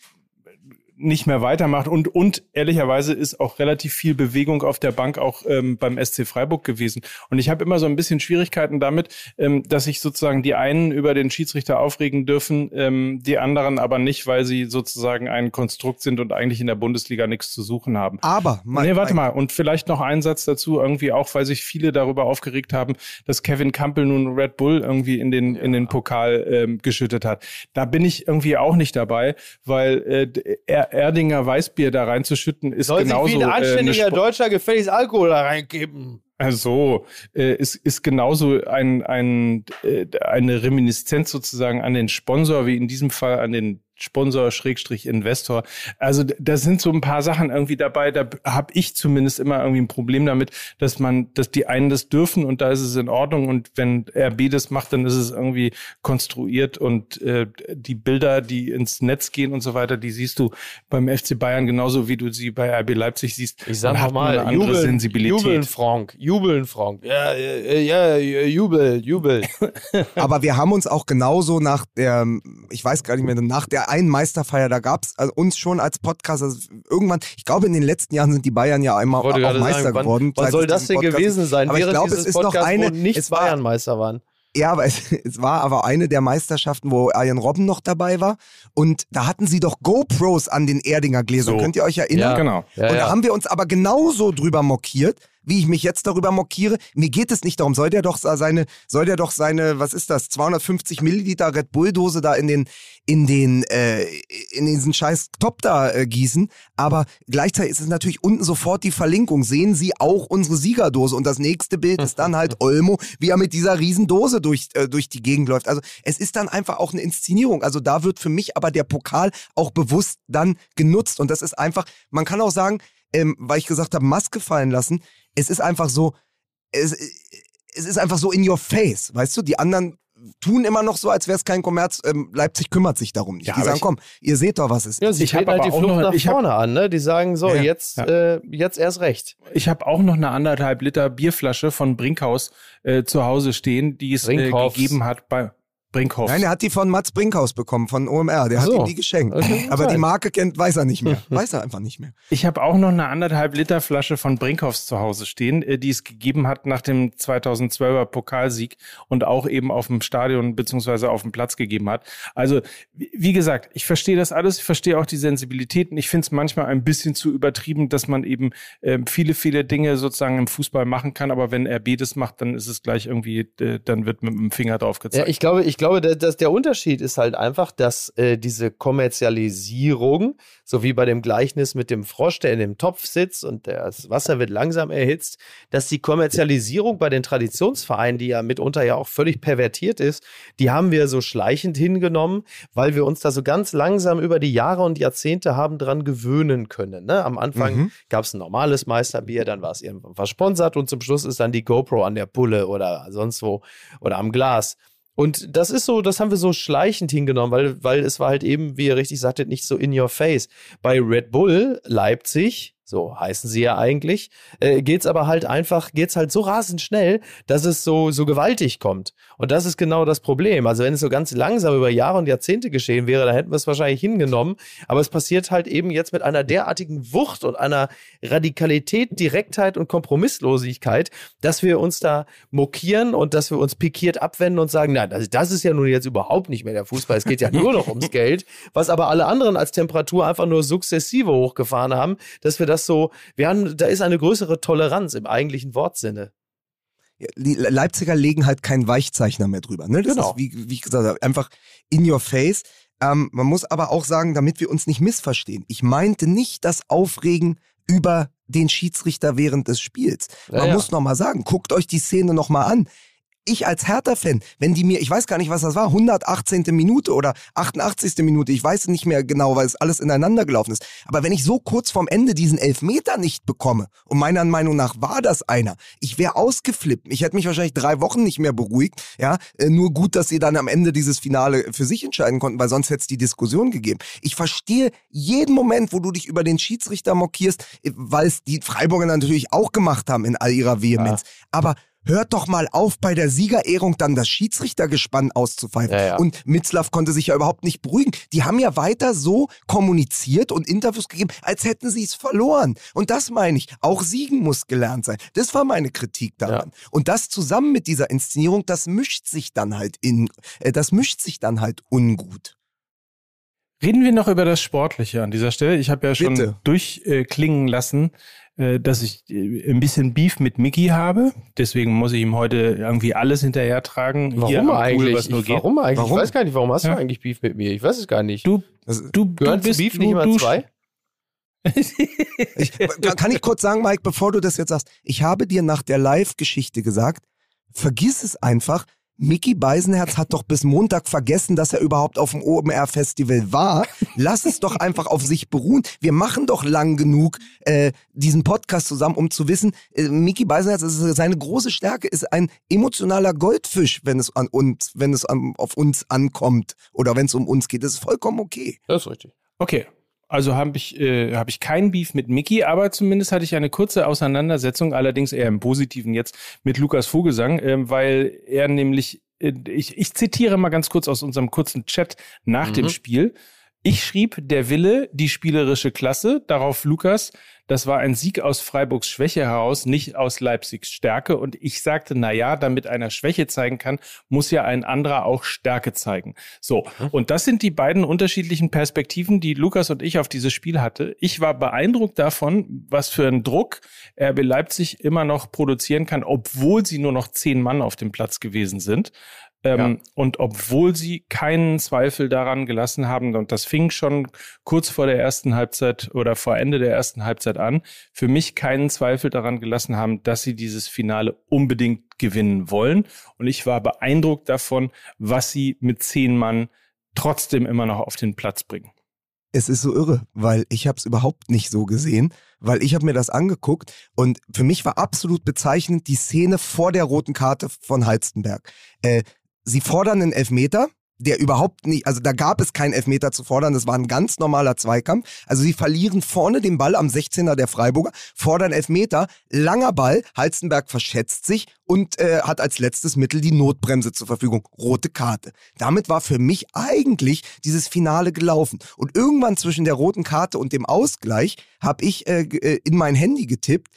nicht mehr weitermacht. Und, und ehrlicherweise ist auch relativ viel Bewegung auf der Bank auch ähm, beim SC Freiburg gewesen. Und ich habe immer so ein bisschen Schwierigkeiten damit, ähm, dass sich sozusagen die einen über den Schiedsrichter aufregen dürfen, ähm, die anderen aber nicht, weil sie sozusagen ein Konstrukt sind und eigentlich in der Bundesliga nichts zu suchen haben. Aber, mein, nee, warte mal. Und vielleicht noch ein Satz dazu, irgendwie auch, weil sich viele darüber aufgeregt haben, dass Kevin Campbell nun Red Bull irgendwie in den, in den Pokal ähm, geschüttet hat. Da bin ich irgendwie auch nicht dabei, weil äh, er, Erdinger Weißbier da reinzuschütten ist soll genauso. wie ein äh, anständiger Sp- Deutscher gefälligst Alkohol da reingeben. also, äh, ist, ist genauso ein, ein, äh, eine Reminiszenz sozusagen an den Sponsor, wie in diesem Fall an den Sponsor Schrägstrich Investor. Also da sind so ein paar Sachen irgendwie dabei, da habe ich zumindest immer irgendwie ein Problem damit, dass man, dass die einen das dürfen und da ist es in Ordnung und wenn RB das macht, dann ist es irgendwie konstruiert und äh, die Bilder, die ins Netz gehen und so weiter, die siehst du beim FC Bayern genauso wie du sie bei RB Leipzig siehst. Ich sag eine nochmal, andere jubeln, Sensibilität. jubeln, Frank, jubeln, Frank. Ja, ja, ja, jubel, jubel. aber wir haben uns auch genauso nach der, ich weiß gar nicht mehr, nach der einen Meisterfeier, da gab es also uns schon als Podcast, also irgendwann, ich glaube in den letzten Jahren sind die Bayern ja einmal auch Meister sagen, wann, geworden. wann seit soll das denn Podcast gewesen sein, Aber ich während glaube, es ist noch Podcasts, eine- wo nicht es war- Bayernmeister waren? Ja, aber es, es, war aber eine der Meisterschaften, wo Arjen Robben noch dabei war. Und da hatten sie doch GoPros an den Erdinger Gläsern. So. Könnt ihr euch erinnern? Ja, genau. Ja, und da haben wir uns aber genauso drüber mokiert wie ich mich jetzt darüber mokiere. Mir geht es nicht darum, soll der doch seine, soll der doch seine, was ist das, 250 Milliliter Red Bull Dose da in den, in den, äh, in diesen scheiß Top da äh, gießen. Aber gleichzeitig ist es natürlich unten sofort die Verlinkung. Sehen Sie auch unsere Siegerdose. Und das nächste Bild ist dann halt Olmo, wie er mit dieser Riesendose durch, äh, durch die Gegend läuft. Also es ist dann einfach auch eine Inszenierung. Also da wird für mich aber der Pokal auch bewusst dann genutzt. Und das ist einfach, man kann auch sagen, ähm, weil ich gesagt habe, Maske fallen lassen es ist einfach so, es, es ist einfach so in your face, weißt du? Die anderen tun immer noch so, als wäre es kein Kommerz. Ähm, Leipzig kümmert sich darum nicht. Ja, die sagen, komm, ihr seht doch, was es ist. Ja, sie ich habe halt die Flucht nach vorne hab, an, ne? Die sagen so, ja, jetzt, ja. Äh, jetzt erst recht. Ich habe auch noch eine anderthalb Liter Bierflasche von Brinkhaus äh, zu Hause stehen, die es äh, gegeben hat bei Brinkhoff. Nein, er hat die von Mats Brinkhaus bekommen, von OMR. Der so. hat ihm die geschenkt. Aber die Marke kennt, weiß er nicht mehr. Weiß er einfach nicht mehr. Ich habe auch noch eine anderthalb Liter Flasche von Brinkhoffs zu Hause stehen, äh, die es gegeben hat nach dem 2012er Pokalsieg und auch eben auf dem Stadion beziehungsweise auf dem Platz gegeben hat. Also, wie gesagt, ich verstehe das alles. Ich verstehe auch die Sensibilitäten. Ich finde es manchmal ein bisschen zu übertrieben, dass man eben äh, viele, viele Dinge sozusagen im Fußball machen kann. Aber wenn RB das macht, dann ist es gleich irgendwie, äh, dann wird mit dem Finger drauf gezeigt. Ja, ich glaube, ich glaube, glaube, dass der Unterschied ist halt einfach, dass äh, diese Kommerzialisierung, so wie bei dem Gleichnis mit dem Frosch, der in dem Topf sitzt und das Wasser wird langsam erhitzt, dass die Kommerzialisierung bei den Traditionsvereinen, die ja mitunter ja auch völlig pervertiert ist, die haben wir so schleichend hingenommen, weil wir uns da so ganz langsam über die Jahre und Jahrzehnte haben dran gewöhnen können. Ne? Am Anfang mhm. gab es ein normales Meisterbier, dann war es irgendwann versponsert und zum Schluss ist dann die GoPro an der Pulle oder sonst wo oder am Glas. Und das ist so, das haben wir so schleichend hingenommen, weil, weil es war halt eben, wie ihr richtig sagtet, nicht so in your face. Bei Red Bull Leipzig so heißen sie ja eigentlich, äh, geht's aber halt einfach, geht's halt so rasend schnell, dass es so, so gewaltig kommt. Und das ist genau das Problem. Also wenn es so ganz langsam über Jahre und Jahrzehnte geschehen wäre, dann hätten wir es wahrscheinlich hingenommen. Aber es passiert halt eben jetzt mit einer derartigen Wucht und einer Radikalität, Direktheit und Kompromisslosigkeit, dass wir uns da mokieren und dass wir uns pikiert abwenden und sagen, nein, das, das ist ja nun jetzt überhaupt nicht mehr der Fußball. Es geht ja nur noch ums Geld, was aber alle anderen als Temperatur einfach nur sukzessive hochgefahren haben, dass wir das das so, wir haben, da ist eine größere Toleranz im eigentlichen Wortsinne. Die Leipziger legen halt keinen Weichzeichner mehr drüber. Ne? Das genau. ist, wie, wie ich gesagt habe, einfach in your face. Ähm, man muss aber auch sagen, damit wir uns nicht missverstehen, ich meinte nicht das Aufregen über den Schiedsrichter während des Spiels. Man ja, ja. muss nochmal sagen, guckt euch die Szene nochmal an ich als Hertha-Fan, wenn die mir, ich weiß gar nicht, was das war, 118. Minute oder 88. Minute, ich weiß nicht mehr genau, weil es alles ineinander gelaufen ist. Aber wenn ich so kurz vorm Ende diesen Elfmeter nicht bekomme, und meiner Meinung nach war das einer, ich wäre ausgeflippt. Ich hätte mich wahrscheinlich drei Wochen nicht mehr beruhigt. Ja, äh, nur gut, dass sie dann am Ende dieses Finale für sich entscheiden konnten, weil sonst hätte es die Diskussion gegeben. Ich verstehe jeden Moment, wo du dich über den Schiedsrichter mockierst, äh, weil es die Freiburger natürlich auch gemacht haben in all ihrer Vehemenz. Ja. Aber hört doch mal auf, bei der Siegerehrung dann das Schiedsrichtergespann auszupfeifen. Ja, ja. Und Mitzlaff konnte sich ja überhaupt nicht beruhigen. Die haben ja weiter so kommuniziert und Interviews gegeben, als hätten sie es verloren. Und das meine ich. Auch Siegen muss gelernt sein. Das war meine Kritik daran. Ja. Und das zusammen mit dieser Inszenierung, das mischt sich dann halt in, äh, das mischt sich dann halt ungut. Reden wir noch über das Sportliche an dieser Stelle. Ich habe ja schon Bitte. durchklingen äh, lassen, dass ich äh, ein bisschen Beef mit Mickey habe. Deswegen muss ich ihm heute irgendwie alles hinterher tragen. Warum eigentlich? was nur ich, geht. Warum eigentlich? Warum? Ich weiß gar nicht, warum hast ja? du eigentlich Beef mit mir? Ich weiß es gar nicht. Du, du, Gehört du bist, Beef nicht immer zwei? ich, kann ich kurz sagen, Mike, bevor du das jetzt sagst, ich habe dir nach der Live-Geschichte gesagt, vergiss es einfach, Mickey Beisenherz hat doch bis Montag vergessen, dass er überhaupt auf dem OMR-Festival war. Lass es doch einfach auf sich beruhen. Wir machen doch lang genug äh, diesen Podcast zusammen, um zu wissen, äh, Mickey Beisenherz, ist, seine große Stärke ist ein emotionaler Goldfisch, wenn es an uns, wenn es an, auf uns ankommt oder wenn es um uns geht. Das ist vollkommen okay. Das ist richtig. Okay, also habe ich, äh, hab ich keinen Beef mit Mickey, aber zumindest hatte ich eine kurze Auseinandersetzung, allerdings eher im Positiven jetzt, mit Lukas Vogelsang, äh, weil er nämlich, äh, ich, ich zitiere mal ganz kurz aus unserem kurzen Chat nach mhm. dem Spiel. Ich schrieb der Wille, die spielerische Klasse, darauf Lukas, das war ein Sieg aus Freiburgs Schwäche heraus, nicht aus Leipzigs Stärke. Und ich sagte, na ja, damit einer Schwäche zeigen kann, muss ja ein anderer auch Stärke zeigen. So. Mhm. Und das sind die beiden unterschiedlichen Perspektiven, die Lukas und ich auf dieses Spiel hatte. Ich war beeindruckt davon, was für einen Druck RB Leipzig immer noch produzieren kann, obwohl sie nur noch zehn Mann auf dem Platz gewesen sind. Ähm, ja. Und obwohl sie keinen Zweifel daran gelassen haben, und das fing schon kurz vor der ersten Halbzeit oder vor Ende der ersten Halbzeit an, für mich keinen Zweifel daran gelassen haben, dass sie dieses Finale unbedingt gewinnen wollen. Und ich war beeindruckt davon, was sie mit zehn Mann trotzdem immer noch auf den Platz bringen. Es ist so irre, weil ich habe es überhaupt nicht so gesehen, weil ich habe mir das angeguckt und für mich war absolut bezeichnend die Szene vor der roten Karte von Halstenberg. Äh, sie fordern einen Elfmeter, der überhaupt nicht, also da gab es keinen Elfmeter zu fordern, das war ein ganz normaler Zweikampf. Also sie verlieren vorne den Ball am 16er der Freiburger, fordern Elfmeter, langer Ball, Halzenberg verschätzt sich und äh, hat als letztes Mittel die Notbremse zur Verfügung, rote Karte. Damit war für mich eigentlich dieses Finale gelaufen. Und irgendwann zwischen der roten Karte und dem Ausgleich habe ich äh, äh in mein Handy getippt,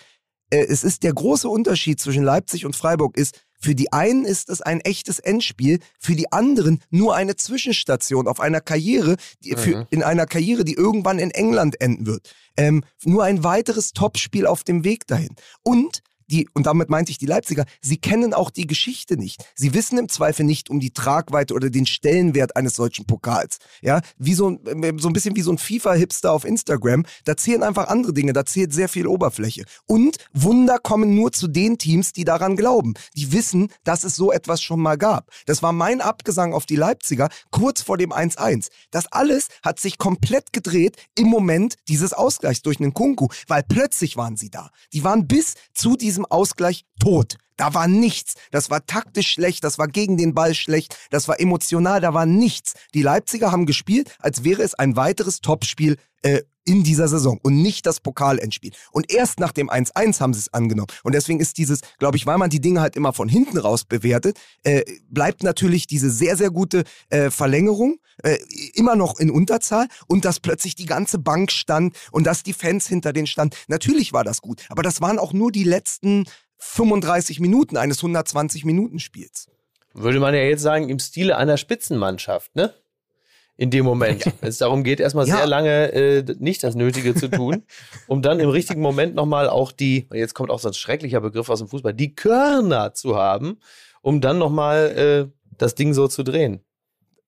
äh, es ist der große Unterschied zwischen Leipzig und Freiburg ist, für die einen ist es ein echtes Endspiel, für die anderen nur eine Zwischenstation auf einer Karriere, die, für, mhm. in einer Karriere, die irgendwann in England enden wird. Ähm, nur ein weiteres Topspiel auf dem Weg dahin. Und die, und damit meinte ich die Leipziger, sie kennen auch die Geschichte nicht. Sie wissen im Zweifel nicht um die Tragweite oder den Stellenwert eines solchen Pokals. Ja, wie so, so ein bisschen wie so ein FIFA-Hipster auf Instagram. Da zählen einfach andere Dinge, da zählt sehr viel Oberfläche. Und Wunder kommen nur zu den Teams, die daran glauben. Die wissen, dass es so etwas schon mal gab. Das war mein Abgesang auf die Leipziger kurz vor dem 1-1. Das alles hat sich komplett gedreht im Moment dieses Ausgleichs durch einen Kunku, weil plötzlich waren sie da. Die waren bis zu diesem diesem Ausgleich tot. Da war nichts. Das war taktisch schlecht, das war gegen den Ball schlecht, das war emotional, da war nichts. Die Leipziger haben gespielt, als wäre es ein weiteres Topspiel äh, in dieser Saison und nicht das Pokalendspiel. Und erst nach dem 1-1 haben sie es angenommen. Und deswegen ist dieses, glaube ich, weil man die Dinge halt immer von hinten raus bewertet, äh, bleibt natürlich diese sehr, sehr gute äh, Verlängerung äh, immer noch in Unterzahl und dass plötzlich die ganze Bank stand und dass die Fans hinter denen standen. Natürlich war das gut, aber das waren auch nur die letzten 35 Minuten eines 120-Minuten-Spiels. Würde man ja jetzt sagen, im Stile einer Spitzenmannschaft, ne? In dem Moment. Ja. Es darum geht, erstmal ja. sehr lange äh, nicht das Nötige zu tun, um dann im richtigen Moment nochmal auch die, jetzt kommt auch so ein schrecklicher Begriff aus dem Fußball, die Körner zu haben, um dann nochmal äh, das Ding so zu drehen.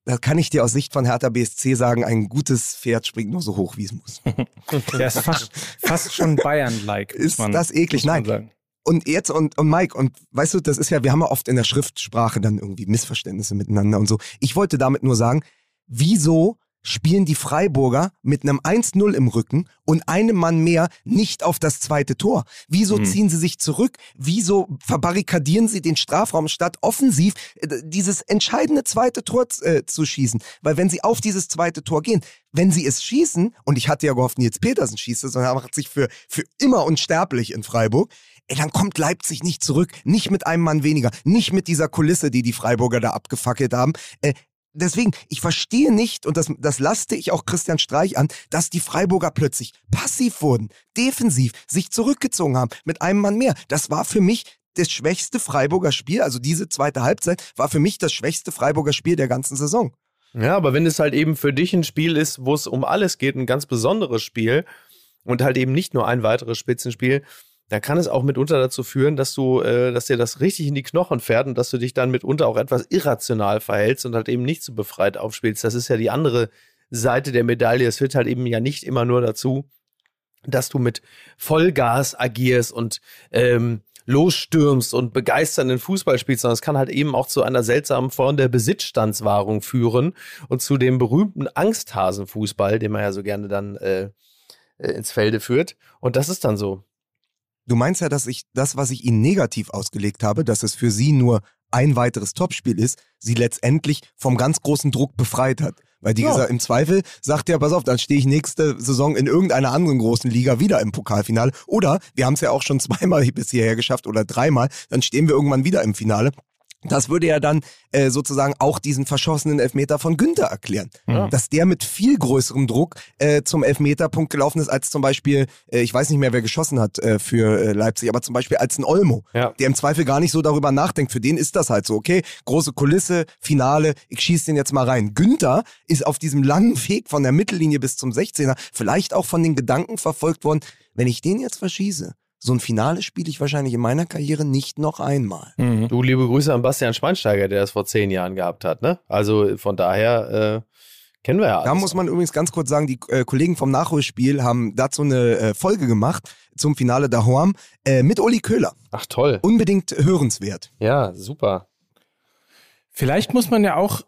Da kann ich dir aus Sicht von Hertha BSC sagen, ein gutes Pferd springt nur so hoch, wie es muss. Der ist fast, fast schon Bayern-like. Ist man, das eklig? Nein. Sagen. Und jetzt und, und Mike, und weißt du, das ist ja, wir haben ja oft in der Schriftsprache dann irgendwie Missverständnisse miteinander und so. Ich wollte damit nur sagen, wieso spielen die Freiburger mit einem 1-0 im Rücken und einem Mann mehr nicht auf das zweite Tor? Wieso mhm. ziehen sie sich zurück? Wieso verbarrikadieren sie den Strafraum statt offensiv äh, dieses entscheidende zweite Tor äh, zu schießen? Weil wenn sie auf dieses zweite Tor gehen, wenn sie es schießen, und ich hatte ja gehofft, Nils Petersen schießt es, sondern er macht sich für, für immer unsterblich in Freiburg, ey, dann kommt Leipzig nicht zurück, nicht mit einem Mann weniger, nicht mit dieser Kulisse, die die Freiburger da abgefackelt haben. Äh, deswegen, ich verstehe nicht, und das, das lasste ich auch Christian Streich an, dass die Freiburger plötzlich passiv wurden, defensiv, sich zurückgezogen haben, mit einem Mann mehr. Das war für mich das schwächste Freiburger Spiel, also diese zweite Halbzeit, war für mich das schwächste Freiburger Spiel der ganzen Saison. Ja, aber wenn es halt eben für dich ein Spiel ist, wo es um alles geht, ein ganz besonderes Spiel und halt eben nicht nur ein weiteres Spitzenspiel, da kann es auch mitunter dazu führen, dass du, äh, dass dir das richtig in die Knochen fährt und dass du dich dann mitunter auch etwas irrational verhältst und halt eben nicht so befreit aufspielst. Das ist ja die andere Seite der Medaille. Es führt halt eben ja nicht immer nur dazu, dass du mit Vollgas agierst und ähm, losstürmst und begeisternden Fußball spielst, sondern es kann halt eben auch zu einer seltsamen Form der Besitzstandswahrung führen und zu dem berühmten Angsthasenfußball, den man ja so gerne dann äh, äh ins Felde führt. Und das ist dann so. Du meinst ja, dass ich das, was ich Ihnen negativ ausgelegt habe, dass es für Sie nur ein weiteres Topspiel ist, Sie letztendlich vom ganz großen Druck befreit hat. Weil die ja. gesagt, im Zweifel sagt ja, pass auf, dann stehe ich nächste Saison in irgendeiner anderen großen Liga wieder im Pokalfinale. Oder wir haben es ja auch schon zweimal bis hierher geschafft oder dreimal, dann stehen wir irgendwann wieder im Finale. Das würde ja dann äh, sozusagen auch diesen verschossenen Elfmeter von Günther erklären. Ja. Dass der mit viel größerem Druck äh, zum Elfmeterpunkt gelaufen ist, als zum Beispiel, äh, ich weiß nicht mehr, wer geschossen hat äh, für äh, Leipzig, aber zum Beispiel als ein Olmo, Ja. der im Zweifel gar nicht so darüber nachdenkt. Für den ist das halt so, okay, große Kulisse, Finale, ich schieße den jetzt mal rein. Günther ist auf diesem langen Weg von der Mittellinie bis zum 16er vielleicht auch von den Gedanken verfolgt worden, wenn ich den jetzt verschieße, so ein Finale spiele ich wahrscheinlich in meiner Karriere nicht noch einmal. Mhm. Du, liebe Grüße an Bastian Schweinsteiger, der das vor zehn Jahren gehabt hat, ne? Also von daher äh, kennen wir ja Da alles. muss man übrigens ganz kurz sagen, die äh, Kollegen vom Nachholspiel haben dazu eine äh, Folge gemacht zum Finale der Horm äh, mit Uli Köhler. Ach toll. Unbedingt hörenswert. Ja, super. Vielleicht muss man ja auch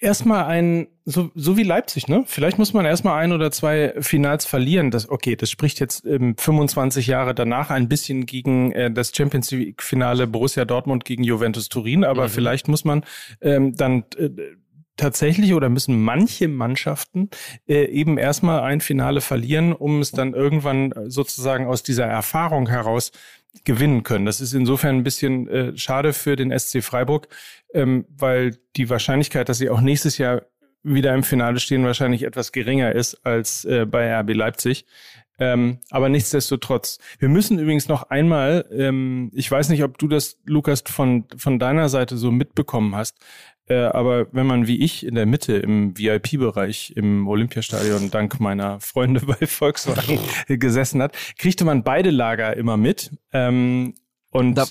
erstmal ein, so, so wie Leipzig, ne? Vielleicht muss man erstmal ein oder zwei Finals verlieren. Das, okay, das spricht jetzt ähm, 25 Jahre danach ein bisschen gegen äh, das Champions League-Finale Borussia Dortmund gegen Juventus Turin, aber Mhm. vielleicht muss man ähm, dann äh, tatsächlich oder müssen manche Mannschaften äh, eben erstmal ein Finale verlieren, um es dann irgendwann äh, sozusagen aus dieser Erfahrung heraus gewinnen können. Das ist insofern ein bisschen äh, schade für den SC Freiburg, ähm, weil die Wahrscheinlichkeit, dass sie auch nächstes Jahr wieder im Finale stehen, wahrscheinlich etwas geringer ist als äh, bei RB Leipzig. Ähm, aber nichtsdestotrotz. Wir müssen übrigens noch einmal, ähm, ich weiß nicht, ob du das, Lukas, von, von deiner Seite so mitbekommen hast, äh, aber wenn man wie ich in der Mitte im VIP-Bereich im Olympiastadion dank meiner Freunde bei Volkswagen gesessen hat, kriegte man beide Lager immer mit. Ähm, und Da-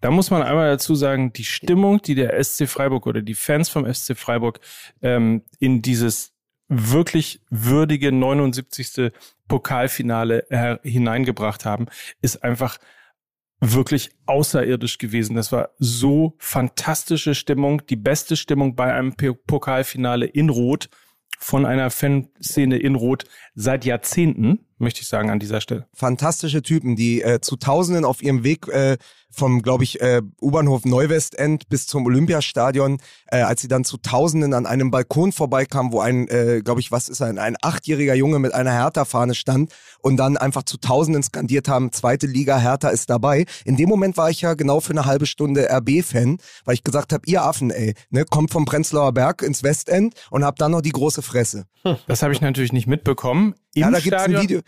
da, muss man einmal dazu sagen, die Stimmung, die der SC Freiburg oder die Fans vom SC Freiburg ähm, in dieses wirklich würdige 79. Pokalfinale hineingebracht haben, ist einfach wirklich außerirdisch gewesen. Das war so fantastische Stimmung, die beste Stimmung bei einem Pokalfinale in Rot von einer Fanszene in Rot seit Jahrzehnten, möchte ich sagen an dieser Stelle. Fantastische Typen, die äh, zu Tausenden auf ihrem Weg äh, vom, glaube ich, äh, U-Bahnhof Neuwestend bis zum Olympiastadion, äh, als sie dann zu Tausenden an einem Balkon vorbeikamen, wo ein, äh, glaube ich, was ist ein, ein achtjähriger Junge mit einer Hertha-Fahne stand und dann einfach zu Tausenden skandiert haben, zweite Liga, Hertha ist dabei. In dem Moment war ich ja genau für eine halbe Stunde RB-Fan, weil ich gesagt habe, ihr Affen, ey, ne, kommt vom Prenzlauer Berg ins Westend und habt dann noch die große Fresse. Das habe ich natürlich nicht mitbekommen. Im ja, da gibt's ein Stadion- Video.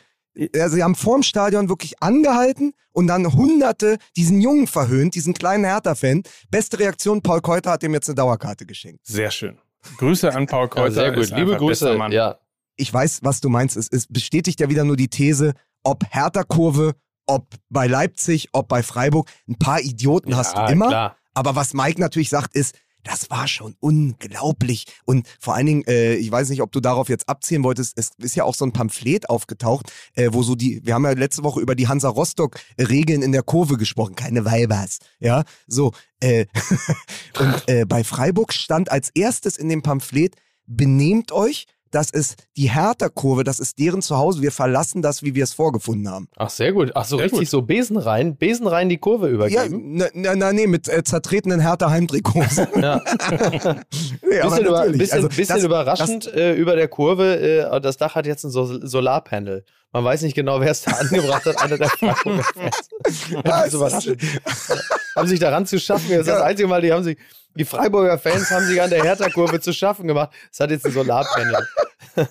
Ja, sie haben vorm Stadion wirklich angehalten und dann Hunderte diesen Jungen verhöhnt, diesen kleinen Hertha-Fan. Beste Reaktion, Paul Keuter hat ihm jetzt eine Dauerkarte geschenkt. Sehr schön. Grüße an Paul Keuter. Ja, sehr gut. ist Liebe Grüße. Mann. Ja. Ich weiß, was du meinst. Es, es bestätigt ja wieder nur die These, ob Hertha-Kurve, ob bei Leipzig, ob bei Freiburg, ein paar Idioten hast du Ja, immer. Klar. Aber was Mike natürlich sagt, ist, das war schon unglaublich. Und vor allen Dingen, äh, ich weiß nicht, ob du darauf jetzt abzielen wolltest, es ist ja auch so ein Pamphlet aufgetaucht, äh, wo so die, wir haben ja letzte Woche über die Hansa Rostock-Regeln in der Kurve gesprochen, keine Weibers. Ja, so. Äh, und äh, bei Freiburg stand als erstes in dem Pamphlet, benehmt euch, das ist die Hertha-Kurve, das ist deren Zuhause, wir verlassen das, wie wir es vorgefunden haben. Ach, sehr gut. Ach, so Sehr richtig gut. so Besen rein, Besen rein die Kurve Ja, übergeben. na, na, na, nee, mit äh, zertretenen Hertha-Heimtrikots. Ja. nee, bisschen über, bisschen, Also bisschen das- überraschend äh, über der Kurve. Äh, das Dach hat jetzt ein Sol Solarpanel. Man weiß nicht genau, wer es da angebracht hat. Einer der Freiburger Fans. Das ist überraschend. haben sich daran zu schaffen. Das ist das Ja. einzige Mal, die haben sich, die Freiburger Fans haben sich an der Hertha-Kurve zu schaffen gemacht. Es hat jetzt ein Solarpanel.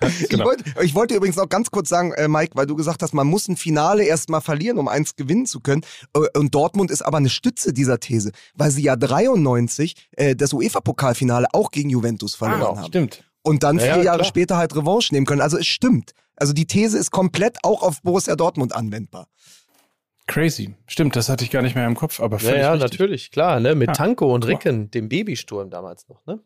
Ich, Genau. wollte, ich wollte übrigens noch ganz kurz sagen, äh, Mike, weil du gesagt hast, man muss ein Finale erstmal verlieren, um eins gewinnen zu können. Äh, und Dortmund ist aber eine Stütze dieser These, weil sie ja 93 äh, das UEFA-Pokalfinale auch gegen Juventus verloren haben. Stimmt. Und dann Ja, vier ja, Jahre klar. später halt Revanche nehmen können. Also es stimmt. Also die These ist komplett auch auf Borussia Dortmund anwendbar. Crazy. Stimmt, das hatte ich gar nicht mehr im Kopf, aber Ja, völlig ja, natürlich, klar, ne? Mit Ja. Tanko und Ricken, dem Babysturm damals noch, ne?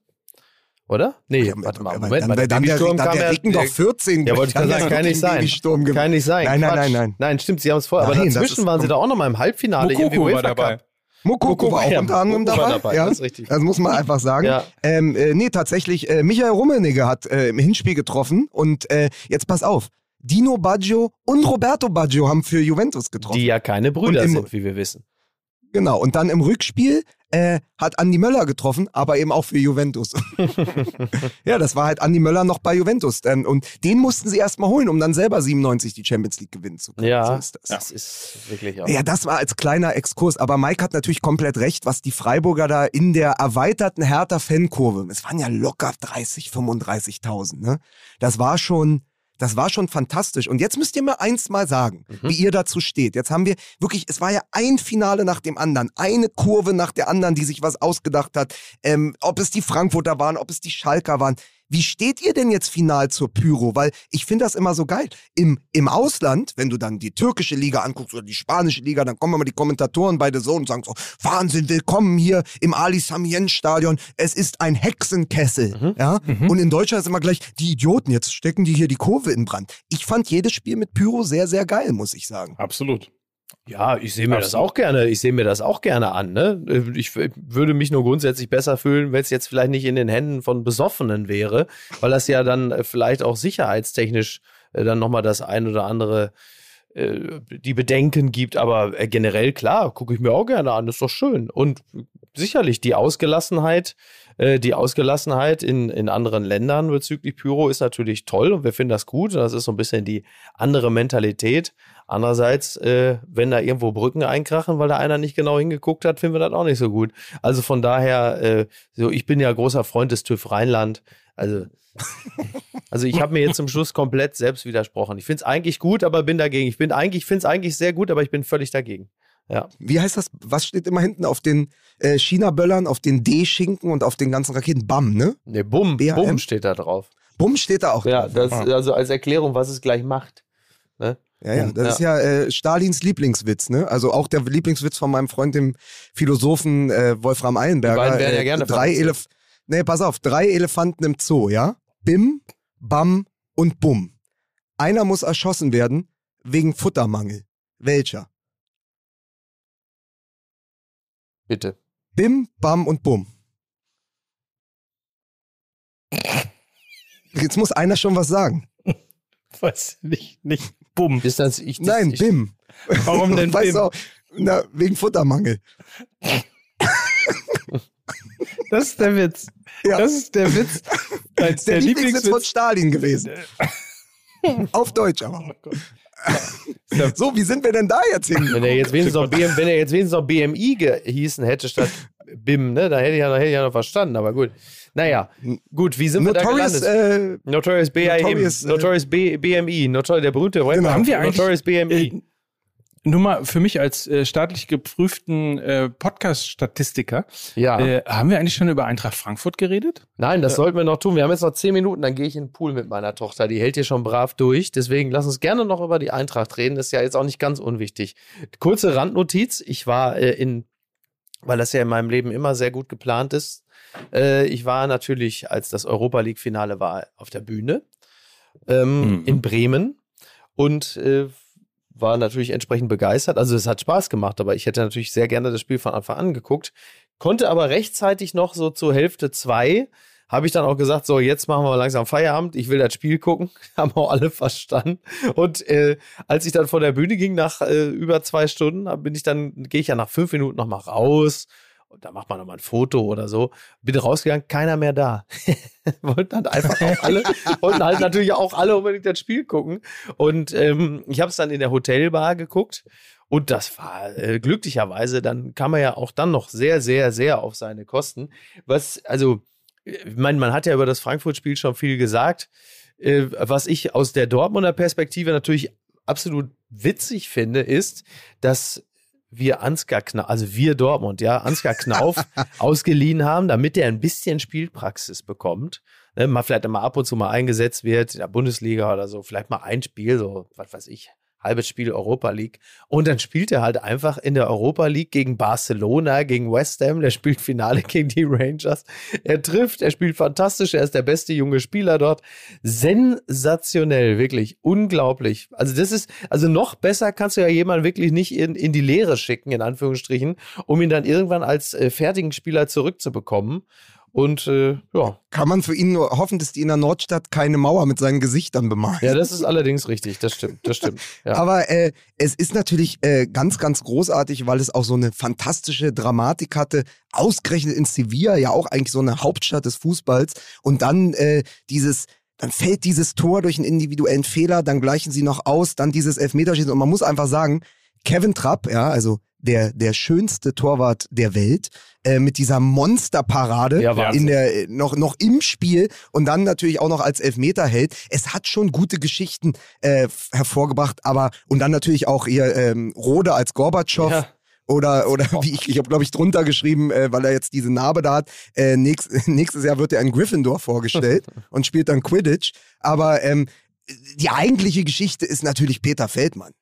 Oder? Nee, Ja, warte mal, Moment dann, mal. dann, dann der, dann der Ricken doch 14. Ja, wollte ich gerade sagen, der kann nicht sein. Kann nicht sein. Nein, nein, nein, nein. Nein, stimmt, sie haben es vorher. Aber Nein, dazwischen waren sie da auch noch mal im Halbfinale. irgendwie Mokoko war dabei. Cup. Mokoko war auch Ja, unter anderem dabei. dabei, ja. das ist richtig. Das muss man einfach sagen. Ja. Ähm, äh, nee, tatsächlich, äh, Michael Rummenigge hat äh, im Hinspiel getroffen und jetzt pass auf. Dino Baggio und Roberto Baggio haben für Juventus getroffen. Die ja keine Brüder im- sind, wie wir wissen. Genau, und dann im Rückspiel äh, hat Andi Möller getroffen, aber eben auch für Juventus. ja, das war halt Andi Möller noch bei Juventus. Ähm, und den mussten sie erstmal holen, um dann selber 97 die Champions League gewinnen zu können. Ja, so ist das. das ist wirklich auch. Ja, das war als kleiner Exkurs. Aber Mike hat natürlich komplett recht, was die Freiburger da in der erweiterten Hertha-Fankurve, es waren ja locker 30, 35.000, ne? Das war schon, das war schon fantastisch. Und jetzt müsst ihr mir eins mal sagen, Mhm. wie ihr dazu steht. Jetzt haben wir wirklich, es war ja ein Finale nach dem anderen, eine Kurve nach der anderen, die sich was ausgedacht hat. Ähm, ob es die Frankfurter waren, ob es die Schalker waren. Wie steht ihr denn jetzt final zur Pyro? Weil ich finde das immer so geil. Im, Im Ausland, wenn du dann die türkische Liga anguckst oder die spanische Liga, dann kommen immer die Kommentatoren bei The Zone und sagen so, Wahnsinn, willkommen hier im Ali Samien Stadion. Es ist ein Hexenkessel. Ja? Und in Deutschland ist immer gleich, die Idioten, jetzt stecken die hier die Kurve in Brand. Ich fand jedes Spiel mit Pyro sehr, sehr geil, muss ich sagen. Absolut. Ja, ich sehe mir das Absolut. auch gerne. Ich sehe mir das auch gerne an. Ne? Ich würde mich nur grundsätzlich besser fühlen, wenn es jetzt vielleicht nicht in den Händen von Besoffenen wäre, weil das ja dann äh, vielleicht auch sicherheitstechnisch äh, dann nochmal das ein oder andere äh, die Bedenken gibt. Aber äh, generell klar, gucke ich mir auch gerne an. Ist doch schön. Und sicherlich die Ausgelassenheit, die Ausgelassenheit in, in anderen Ländern bezüglich Pyro ist natürlich toll und wir finden das gut. Das ist so ein bisschen die andere Mentalität. Andererseits, äh, wenn da irgendwo Brücken einkrachen, weil da einer nicht genau hingeguckt hat, finden wir das auch nicht so gut. Also von daher, äh, so ich bin ja großer Freund des TÜV Rheinland. Also, also ich habe mir jetzt zum Schluss komplett selbst widersprochen. Ich finde es eigentlich gut, aber bin dagegen. Ich bin eigentlich, finde es eigentlich sehr gut, aber ich bin völlig dagegen. Ja. Wie heißt das? Was steht immer hinten auf den äh, China-Böllern, auf den D-Schinken und auf den ganzen Raketen? BAM, ne? Ne, Bumm, BAM? Bumm steht da drauf. Bumm steht da auch. Ja, drauf. das, also als Erklärung, was es gleich macht. Ne? Ja, ja, das ist ja äh, Stalins Lieblingswitz, ne? Also auch der Lieblingswitz von meinem Freund, dem Philosophen äh, Wolfram Eilenberger. Die beiden werden ja äh, gerne drei. Elef Nee, pass auf, drei Elefanten im Zoo, ja? Bim, Bam und Bum. Einer muss erschossen werden wegen Futtermangel. Welcher? Bitte. Bim, Bam und Bum. Jetzt muss einer schon was sagen. Weiß nicht, nicht. Bumm. Ist das, ich, das, Nein, ich, Bim. Warum denn weißt Bim? du auch, na, wegen Futtermangel. Das ist der Witz. Ja. Das ist der Witz. Als der, der, Lieblingswitz von. Stalin gewesen. Auf Deutsch aber. So, wie sind wir denn da jetzt hin? Wenn er jetzt wenigstens noch, BM, wenn er jetzt wenigstens noch BMI gehießen hätte statt BIM, ne, da hätte ich ja, da hätte ich ja noch verstanden, aber gut. Naja, gut, wie sind wir da Notorious, gelandet? äh, Notorious BIM, Notorious, Notorious, äh, B, BMI, Notor der berühmte Rapper, Genau. Haben wir eigentlich- Notorious BMI. Äh, nur mal für mich als äh, staatlich geprüften äh, Podcast-Statistiker, ja. äh, haben wir eigentlich schon über Eintracht Frankfurt geredet? Nein, das sollten wir noch tun. Wir haben jetzt noch zehn Minuten, dann gehe ich in den Pool mit meiner Tochter. Die hält hier schon brav durch. Deswegen lass uns gerne noch über die Eintracht reden. Das ist ja jetzt auch nicht ganz unwichtig. Kurze Randnotiz. Ich war äh, in, weil das ja in meinem Leben immer sehr gut geplant ist. Äh, ich war natürlich, als das Europa League-Finale war, auf der Bühne ähm, Mhm. in Bremen und äh, war natürlich entsprechend begeistert. Also es hat Spaß gemacht, aber ich hätte natürlich sehr gerne das Spiel von Anfang an geguckt. Konnte aber rechtzeitig noch so zur Hälfte zwei, habe ich dann auch gesagt, so jetzt machen wir langsam Feierabend, ich will das Spiel gucken. Haben auch alle verstanden. Und äh, als ich dann vor der Bühne ging, nach äh, über zwei Stunden, bin ich dann, gehe ich ja nach fünf Minuten noch mal raus. Und da macht man noch mal ein Foto oder so. Bin rausgegangen, keiner mehr da. wollten halt einfach auch alle, wollten halt natürlich auch alle unbedingt das Spiel gucken. Und ähm, ich habe es dann in der Hotelbar geguckt. Und das war äh, glücklicherweise, dann kam er ja auch dann noch sehr, sehr, sehr auf seine Kosten. Was, also, ich meine, man hat ja über das Frankfurt-Spiel schon viel gesagt. Äh, was ich aus der Dortmunder Perspektive natürlich absolut witzig finde, ist, dass wir Ansgar Knauf, also wir Dortmund, ja, Ansgar Knauf ausgeliehen haben, damit er ein bisschen Spielpraxis bekommt. Ne, mal vielleicht mal ab und zu mal eingesetzt wird in der Bundesliga oder so, vielleicht mal ein Spiel, so, was weiß ich, halbes Spiel Europa League. Und dann spielt er halt einfach in der Europa League gegen Barcelona, gegen West Ham, der spielt Finale gegen die Rangers. Er trifft, er spielt fantastisch, er ist der beste junge Spieler dort. Sensationell, wirklich unglaublich. Also das ist, also noch besser kannst du ja jemanden wirklich nicht in, in die Lehre schicken, in Anführungsstrichen, um ihn dann irgendwann als äh, fertigen Spieler zurückzubekommen. Und äh, ja. Kann man für ihn nur hoffen, dass die in der Nordstadt keine Mauer mit seinen Gesichtern bemalen. Ja, das ist allerdings richtig. Das stimmt. Das stimmt. Ja. Aber äh, es ist natürlich äh, ganz, ganz großartig, weil es auch so eine fantastische Dramatik hatte. Ausgerechnet in Sevilla, ja auch eigentlich so eine Hauptstadt des Fußballs. Und dann äh, dieses dann fällt dieses Tor durch einen individuellen Fehler, dann gleichen sie noch aus, dann dieses Elfmeterschießen und man muss einfach sagen, Kevin Trapp, ja, also der, der schönste Torwart der Welt, äh, mit dieser Monsterparade Ja, in der, noch, noch im Spiel und dann natürlich auch noch als Elfmeter hält. Es hat schon gute Geschichten äh, hervorgebracht, aber und dann natürlich auch ihr ähm, Rode als Gorbatschow. Ja. Oder, oder wie ich, ich habe, glaube ich, drunter geschrieben, äh, weil er jetzt diese Narbe da hat. Äh, nächst, nächstes Jahr wird er in Gryffindor vorgestellt und spielt dann Quidditch. Aber ähm, die eigentliche Geschichte ist natürlich Peter Feldmann.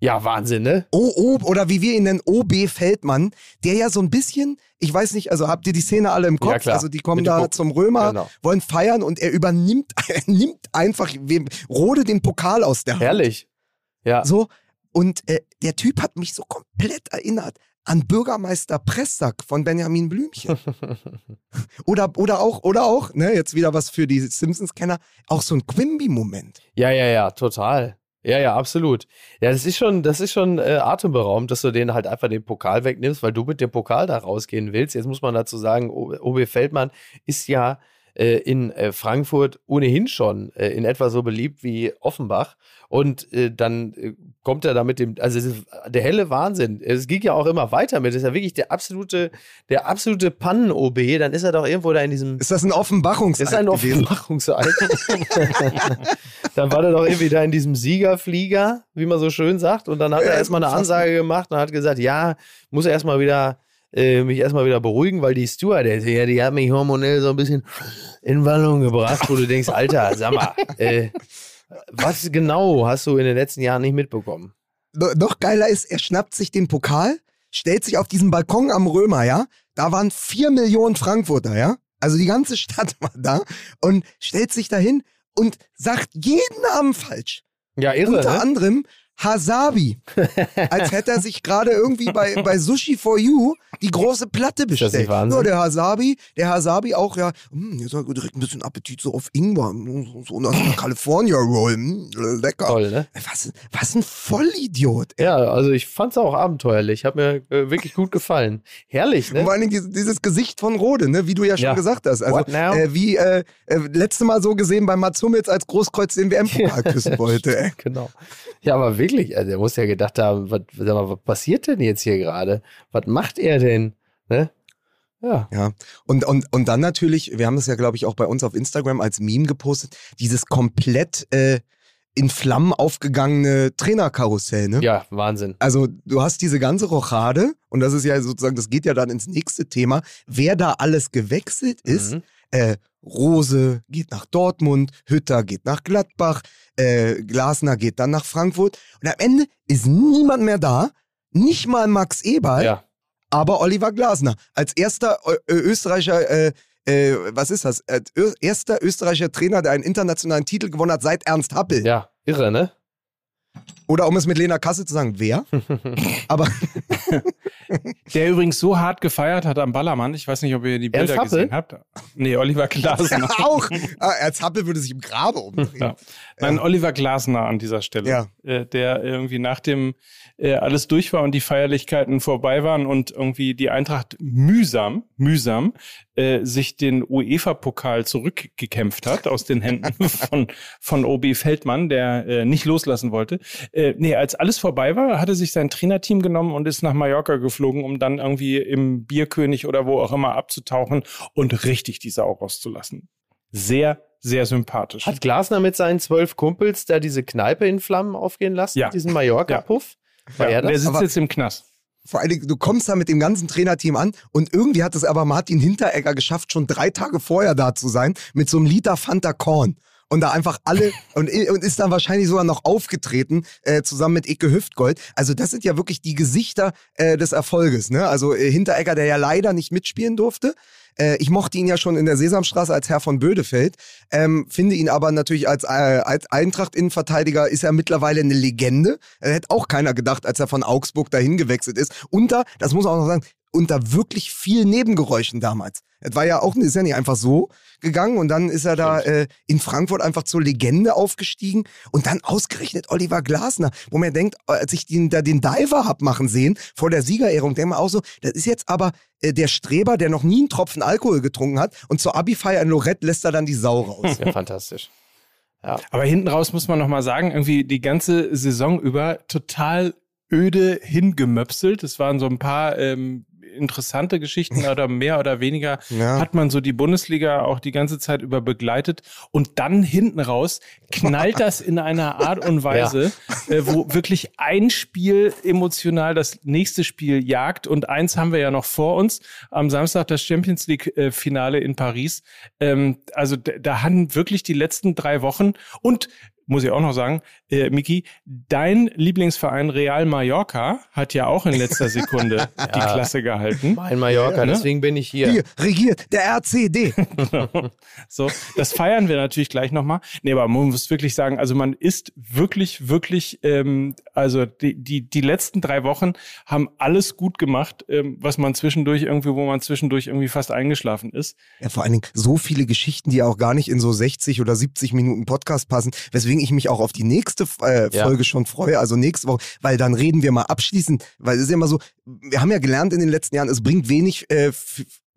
Ja, Wahnsinn, ne? O, o, oder wie wir ihn nennen, OB Feldmann, der ja so ein bisschen, ich weiß nicht, also habt ihr die Szene alle im Kopf? Ja, klar. Also die kommen Mit da zum Römer, Genau. wollen feiern und er übernimmt, er nimmt einfach wem, Rode den Pokal aus der Hand. Herrlich. Ja. So, und äh, der Typ hat mich so komplett erinnert an Bürgermeister Pressack von Benjamin Blümchen. oder, oder auch, oder auch, ne, jetzt wieder was für die Simpsons-Kenner, auch so ein Quimby-Moment. Ja, ja, ja, total. Ja, ja, absolut. Ja, das ist schon, das ist schon äh, atemberaubend, dass du den halt einfach den Pokal wegnimmst, weil du mit dem Pokal da rausgehen willst. Jetzt muss man dazu sagen, OB Feldmann ist ja in äh, Frankfurt ohnehin schon äh, in etwa so beliebt wie Offenbach. Und äh, dann äh, kommt er da mit dem, also es ist der helle Wahnsinn. Es ging ja auch immer weiter mit. Das ist ja wirklich der absolute, der absolute Pannen-OB. Dann ist er doch irgendwo da in diesem Ist das ein Offenbachungsakt das ist ein? Offenbarungseid. dann war er doch irgendwie da in diesem Siegerflieger, wie man so schön sagt. Und dann hat er erstmal eine. Ansage gemacht und hat gesagt, ja, muss er erstmal wieder, äh, mich erstmal wieder beruhigen, weil die Stewardess, ja, die hat mich hormonell so ein bisschen in Wallung gebracht, wo du denkst, Alter, sag mal, äh, was genau hast du in den letzten Jahren nicht mitbekommen? No- noch geiler ist, er schnappt sich den Pokal, stellt sich auf diesen Balkon am Römer, ja. Da waren vier Millionen Frankfurter, ja. Also die ganze Stadt war da und stellt sich dahin und sagt jeden Namen falsch. Ja, irre, Unter ne? anderem Hasabi. Als hätte er sich gerade irgendwie bei, bei Sushi for You die große Platte bestellt. Nur der Hasabi, der Hasabi auch, ja, hm, jetzt hat direkt ein bisschen Appetit so auf Ingwer, so, so eine California Roll, hm, lecker. Toll, ne? Was, was ein Vollidiot. Ja, also ich fand's auch abenteuerlich. Hat mir äh, wirklich gut gefallen. Herrlich, ne? Und vor allen Dingen dieses, Gesicht von Rode, ne, wie du ja schon Ja. gesagt hast. Also äh, wie äh, äh, letzte Mal so gesehen bei Mats Hummels als Großkreuz den WM-Pokal küssen wollte. Ey. Genau. Ja, aber wirklich, also der muss ja gedacht haben, was, mal, was passiert denn jetzt hier gerade? Was macht er denn? Ne? Ja. Ja. Und, und, und dann natürlich, wir haben das ja, glaube ich, auch bei uns auf Instagram als Meme gepostet, dieses komplett äh, in Flammen aufgegangene Trainerkarussell, ne? Ja, Wahnsinn. Also du hast diese ganze Rochade und das ist ja sozusagen, das geht ja dann ins nächste Thema, wer da alles gewechselt ist. Mhm. Äh, Rose geht nach Dortmund, Hütter geht nach Gladbach, äh, Glasner geht dann nach Frankfurt und am Ende ist niemand mehr da, nicht mal Max Eberl, Ja. aber Oliver Glasner als erster Ö Ö Österreicher, äh, äh, was ist das? Äh, Ö erster österreichischer Trainer, der einen internationalen Titel gewonnen hat seit Ernst Happel. Ja, irre, ne? Oder um es mit Lena Kassel zu sagen, wer? aber Der übrigens so hart gefeiert hat am Ballermann. Ich weiß nicht, ob ihr die Bilder gesehen habt. Nee, Oliver Glasner. auch. Ah, Ernst Happel würde sich im Grabe umdrehen. Ja. Nein, Oliver Glasner an dieser Stelle. Ja. Äh, der irgendwie nachdem äh, alles durch war und die Feierlichkeiten vorbei waren und irgendwie die Eintracht mühsam, mühsam äh, sich den UEFA-Pokal zurückgekämpft hat aus den Händen von, von OB Feldmann, der äh, nicht loslassen wollte. Äh, nee, als alles vorbei war, hatte sich sein Trainerteam genommen und ist nach Mallorca geflogen, um dann irgendwie im Bierkönig oder wo auch immer abzutauchen und richtig die Sau rauszulassen. Sehr, sehr sympathisch. Hat Glasner mit seinen zwölf Kumpels da diese Kneipe in Flammen aufgehen lassen? Ja. Diesen Mallorca-Puff? War ja, er der das? sitzt Aber- jetzt im Knast. Vor allen Dingen, du kommst da mit dem ganzen Trainerteam an und irgendwie hat es aber Martin Hinteregger geschafft, schon drei Tage vorher da zu sein, mit so einem Liter Fanta Korn. Und da einfach alle, und, und ist dann wahrscheinlich sogar noch aufgetreten, äh, zusammen mit Icke Hüftgold. Also das sind ja wirklich die Gesichter äh, des Erfolges. Ne? Also äh, Hinteregger, der ja leider nicht mitspielen durfte. Äh, ich mochte ihn ja schon in der Sesamstraße als Herr von Bödefeld, ähm, finde ihn aber natürlich als, äh, als Eintracht-Innenverteidiger ist er mittlerweile eine Legende. Äh, hätte auch keiner gedacht, als er von Augsburg dahin gewechselt ist. Da, das muss man auch noch sagen, unter wirklich viel Nebengeräuschen damals. Es war ja auch, ist ja nicht einfach so gegangen und dann ist er da äh, in Frankfurt einfach zur Legende aufgestiegen und dann ausgerechnet Oliver Glasner, wo man denkt, als ich den, da den Diver hab machen sehen vor der Siegerehrung, denkt man auch so, das ist jetzt aber äh, der Streber, der noch nie einen Tropfen Alkohol getrunken hat und zur Abi-Feier in Lorette lässt er dann die Sau raus. Ja, fantastisch. Ja. Aber hinten raus muss man nochmal sagen, irgendwie die ganze Saison über total öde hingemöpselt. Es waren so ein paar ähm, interessante Geschichten oder mehr oder weniger ja. hat man so die Bundesliga auch die ganze Zeit über begleitet und dann hinten raus knallt das in einer Art und Weise, ja. äh, wo wirklich ein Spiel emotional das nächste Spiel jagt und eins haben wir ja noch vor uns am Samstag das Champions League äh, Finale in Paris. Ähm, also da haben wirklich die letzten drei Wochen und muss ich auch noch sagen, äh, Miki, dein Lieblingsverein Real Mallorca hat ja auch in letzter Sekunde ja. die Klasse gehalten. Mein Mallorca, ja, ne? deswegen bin ich hier. Hier, regiert der RCD. so, das feiern wir natürlich gleich nochmal. Nee, aber man muss wirklich sagen, also man ist wirklich, wirklich, ähm, also die, die, die letzten drei Wochen haben alles gut gemacht, ähm, was man zwischendurch irgendwie, wo man zwischendurch irgendwie fast eingeschlafen ist. Ja, vor allen Dingen so viele Geschichten, die auch gar nicht in so 60 oder 70 Minuten Podcast passen, weswegen ich mich auch auf die nächste äh, Folge ja. schon freue, also nächste Woche, weil dann reden wir mal abschließend, weil es ist ja immer so, wir haben ja gelernt in den letzten Jahren, es bringt wenig äh,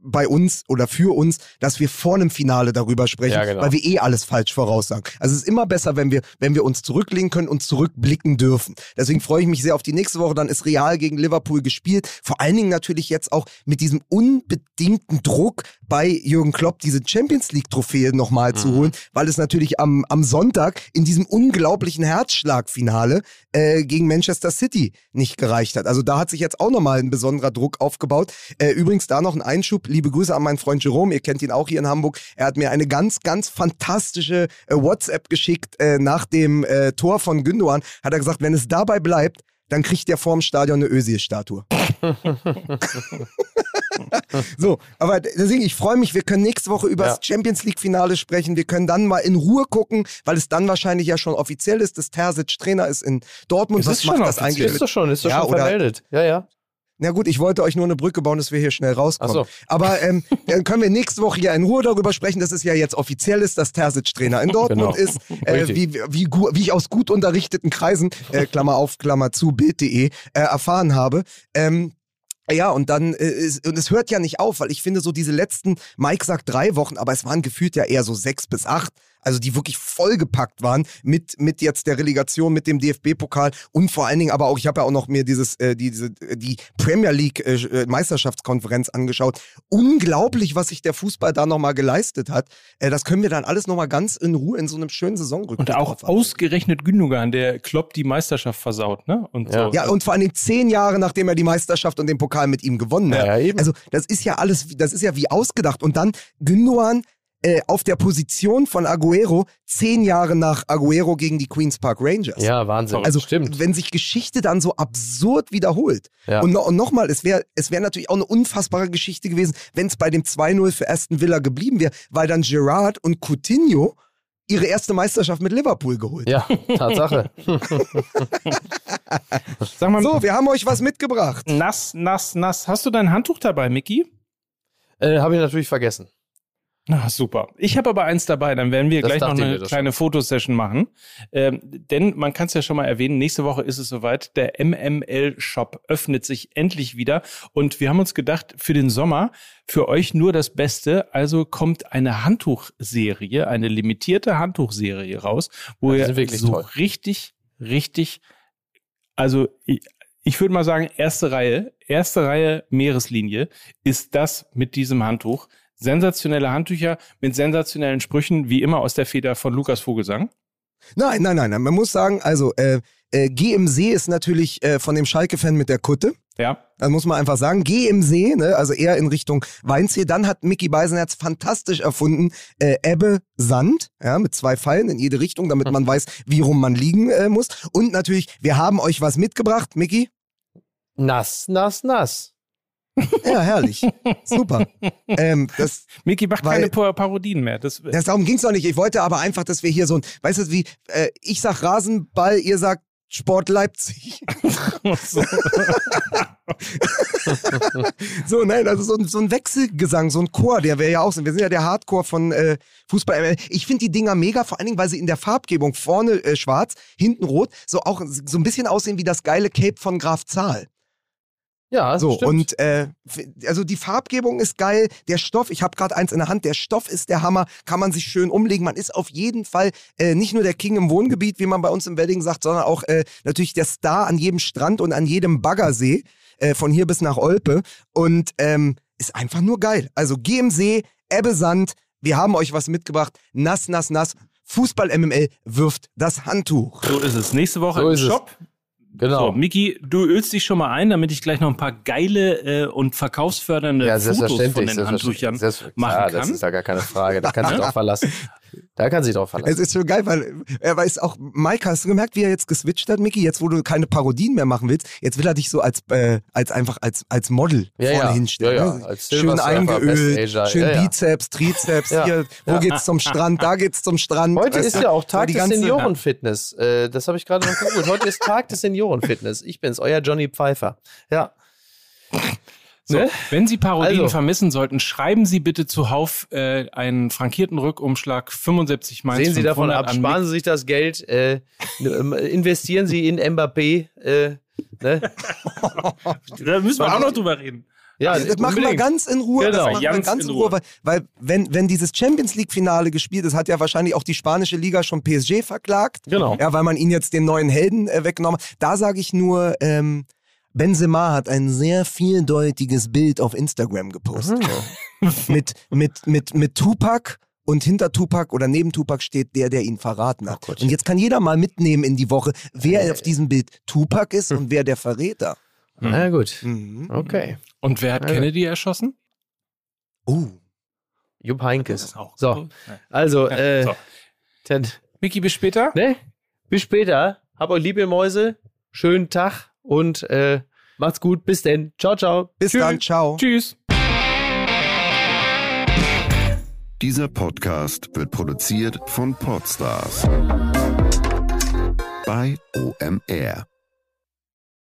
bei uns oder für uns, dass wir vor einem Finale darüber sprechen, ja, genau. weil wir eh alles falsch voraussagen. Also es ist immer besser, wenn wir, wenn wir uns zurücklegen können und zurückblicken dürfen. Deswegen freue ich mich sehr auf die nächste Woche. Dann ist Real gegen Liverpool gespielt. Vor allen Dingen natürlich jetzt auch mit diesem unbedingten Druck bei Jürgen Klopp, diese Champions League Trophäe nochmal mhm. zu holen, weil es natürlich am, am Sonntag in diesem unglaublichen Herzschlagfinale äh, gegen Manchester City nicht gereicht hat. Also da hat sich jetzt auch nochmal ein besonderer Druck aufgebaut. Äh, übrigens da noch ein Einschub liebe Grüße an meinen Freund Jerome, ihr kennt ihn auch hier in Hamburg. Er hat mir eine ganz, ganz fantastische äh, WhatsApp geschickt äh, nach dem äh, Tor von Gündogan. Hat er gesagt, wenn es dabei bleibt, dann kriegt der vorm Stadion eine Özil-Statue. so, aber deswegen, ich freue mich, wir können nächste Woche über das ja. Champions League-Finale sprechen. Wir können dann mal in Ruhe gucken, weil es dann wahrscheinlich ja schon offiziell ist, dass Terzic Trainer ist in Dortmund. Ist Was macht das eigentlich? Ist doch schon, ist doch ja, schon vermeldet. Ja, ja. Na gut, ich wollte euch nur eine Brücke bauen, dass wir hier schnell rauskommen. So. Aber ähm, dann können wir nächste Woche ja in Ruhe darüber sprechen, dass es ja jetzt offiziell ist, dass Terzic Trainer in Dortmund genau. ist. Äh, wie, wie, wie ich aus gut unterrichteten Kreisen, äh, Klammer auf, Klammer zu, Bild.de, äh, erfahren habe. Ähm, ja, und dann, äh, und es hört ja nicht auf, weil ich finde, so diese letzten, Mike sagt drei Wochen, aber es waren gefühlt ja eher so sechs bis acht also die wirklich vollgepackt waren mit, mit jetzt der Relegation, mit dem DFB-Pokal und vor allen Dingen aber auch, ich habe ja auch noch mir dieses, äh, die, diese, die Premier League äh, äh, Meisterschaftskonferenz angeschaut. Unglaublich, was sich der Fußball da nochmal geleistet hat. Äh, das können wir dann alles nochmal ganz in Ruhe in so einem schönen Saisonrückblick. Und auch ausgerechnet Gündogan, der Klopp die Meisterschaft versaut, ne? Und ja. So. ja, und vor allen Dingen zehn Jahre, nachdem er die Meisterschaft und den Pokal mit ihm gewonnen hat. Ja, eben. Also das ist ja alles, das ist ja wie ausgedacht. Und dann Gündogan äh, auf der Position von Aguero zehn Jahre nach Aguero gegen die Queens Park Rangers. Ja, Wahnsinn. Also Stimmt. wenn sich Geschichte dann so absurd wiederholt. Ja. Und, no, und nochmal, es wäre es wär natürlich auch eine unfassbare Geschichte gewesen, wenn es bei dem 2-0 für Aston Villa geblieben wäre, weil dann Gerard und Coutinho ihre erste Meisterschaft mit Liverpool geholt. Ja, Tatsache. Sag mal, so, wir haben euch was mitgebracht. Nass, nass, nass. Hast du dein Handtuch dabei, Mickey? Äh, Habe ich natürlich vergessen. Na, super. Ich habe aber eins dabei, dann werden wir das gleich noch eine kleine Fotosession machen. Ähm, denn man kann es ja schon mal erwähnen, nächste Woche ist es soweit. Der MML-Shop öffnet sich endlich wieder. Und wir haben uns gedacht, für den Sommer, für euch nur das Beste. Also kommt eine Handtuchserie, eine limitierte Handtuchserie raus, wo ihr so toll. richtig, richtig, also ich würde mal sagen, erste Reihe, erste Reihe Meereslinie ist das mit diesem Handtuch sensationelle Handtücher mit sensationellen Sprüchen, wie immer aus der Feder von Lukas Vogelsang? Nein, nein, nein, nein. Man muss sagen, also äh, äh, Geh im See ist natürlich äh, von dem Schalke-Fan mit der Kutte. Ja. Das muss man einfach sagen. Geh im See, ne? also eher in Richtung Weinsee. Dann hat Mickey Beisenherz fantastisch erfunden, äh, Ebbe, Sand, ja, mit zwei Pfeilen in jede Richtung, damit man weiß, wie rum man liegen äh, muss. Und natürlich, wir haben euch was mitgebracht, Mickey. Nass, nass, nass. Ja, herrlich. Super. Ähm, das, Miki macht weil, keine Parodien mehr. Das, das darum ging es doch nicht. Ich wollte aber einfach, dass wir hier so ein, weißt du, wie, äh, ich sag Rasenball, ihr sagt Sport Leipzig. so, nein, also so, ein- so ein Wechselgesang, so ein Chor, der wäre ja auch so. Wir sind ja der Hardcore von äh, Fußball. Ich finde die Dinger mega, vor allen Dingen, weil sie in der Farbgebung vorne äh, schwarz, hinten rot, so auch so ein bisschen aussehen wie das geile Cape von Graf Zahl. Ja, So, stimmt. und äh, also die Farbgebung ist geil, der Stoff, ich habe gerade eins in der Hand, der Stoff ist der Hammer, kann man sich schön umlegen. Man ist auf jeden Fall äh, nicht nur der King im Wohngebiet, wie man bei uns im Wedding sagt, sondern auch äh, natürlich der Star an jedem Strand und an jedem Baggersee, äh, von hier bis nach Olpe. Und ähm, ist einfach nur geil. Also geh im See, Ebbe Sand, wir haben euch was mitgebracht, nass, nass, nass. Fußball MML wirft das Handtuch. So ist es. Nächste Woche So im ist es. Genau. So, Miki, du ölst dich schon mal ein, damit ich gleich noch ein paar geile äh, und verkaufsfördernde ja, Fotos von den Handtüchern machen ja, kann. Das ist ja gar keine Frage. Da kann sich drauf verlassen. Da kann sich drauf Es verlassen. ist schon geil, weil er weiß auch, Mike, hast du gemerkt, wie er jetzt geswitcht hat, Micky? Jetzt, wo du keine Parodien mehr machen willst, jetzt will er dich so als, äh, als einfach als, als Model Ja, vorne ja. hinstellen. Ja, ne? Als Schön eingeölt, schön. Bizeps, Trizeps, hier, wo geht's zum Strand, da geht's zum Strand. Heute ist ja auch So Tag die des Seniorenfitness. Äh, das habe ich gerade noch gegoogelt. Heute ist Tag des Seniorenfitness. Ich bin's, euer Johnny Pfeiffer. Ja. So, Ne? wenn Sie Parodien Also. vermissen sollten, schreiben Sie bitte zuhauf äh, einen frankierten Rückumschlag 75 Mainz Sehen Sie davon 500 ab, an sparen Sie sich das Geld, äh, investieren Sie in Mbappé. Äh, ne? Da müssen wir auch noch drüber reden. Ja, das machen wir ganz in Ruhe. Genau. Das machen wir Ganz ganz in Ruhe, Ruhe. weil, weil wenn, wenn dieses Champions League-Finale gespielt ist, hat ja wahrscheinlich auch die spanische Liga schon PSG verklagt. Genau. Ja, weil man ihn jetzt den neuen Helden äh, weggenommen hat. Da sage ich nur, ähm, Benzema hat ein sehr vieldeutiges Bild auf Instagram gepostet. mit, mit, mit, mit Tupac und hinter Tupac oder neben Tupac steht der, der ihn verraten hat. und jetzt kann jeder mal mitnehmen in die Woche, wer auf diesem Bild Tupac ist und wer der Verräter. Na gut. Mhm. Okay. Und wer hat Also. Kennedy erschossen? Oh. Jupp Heinkes. auch. So, also, äh, So. Miki, bis später. ne? Bis später. Hab euch lieb, ihr Mäuse. Schönen Tag und äh, macht's gut. Bis denn. Ciao, ciao. Bis Tschüss. dann, ciao. Tschüss. Dieser Podcast wird produziert von Podstars bei OMR.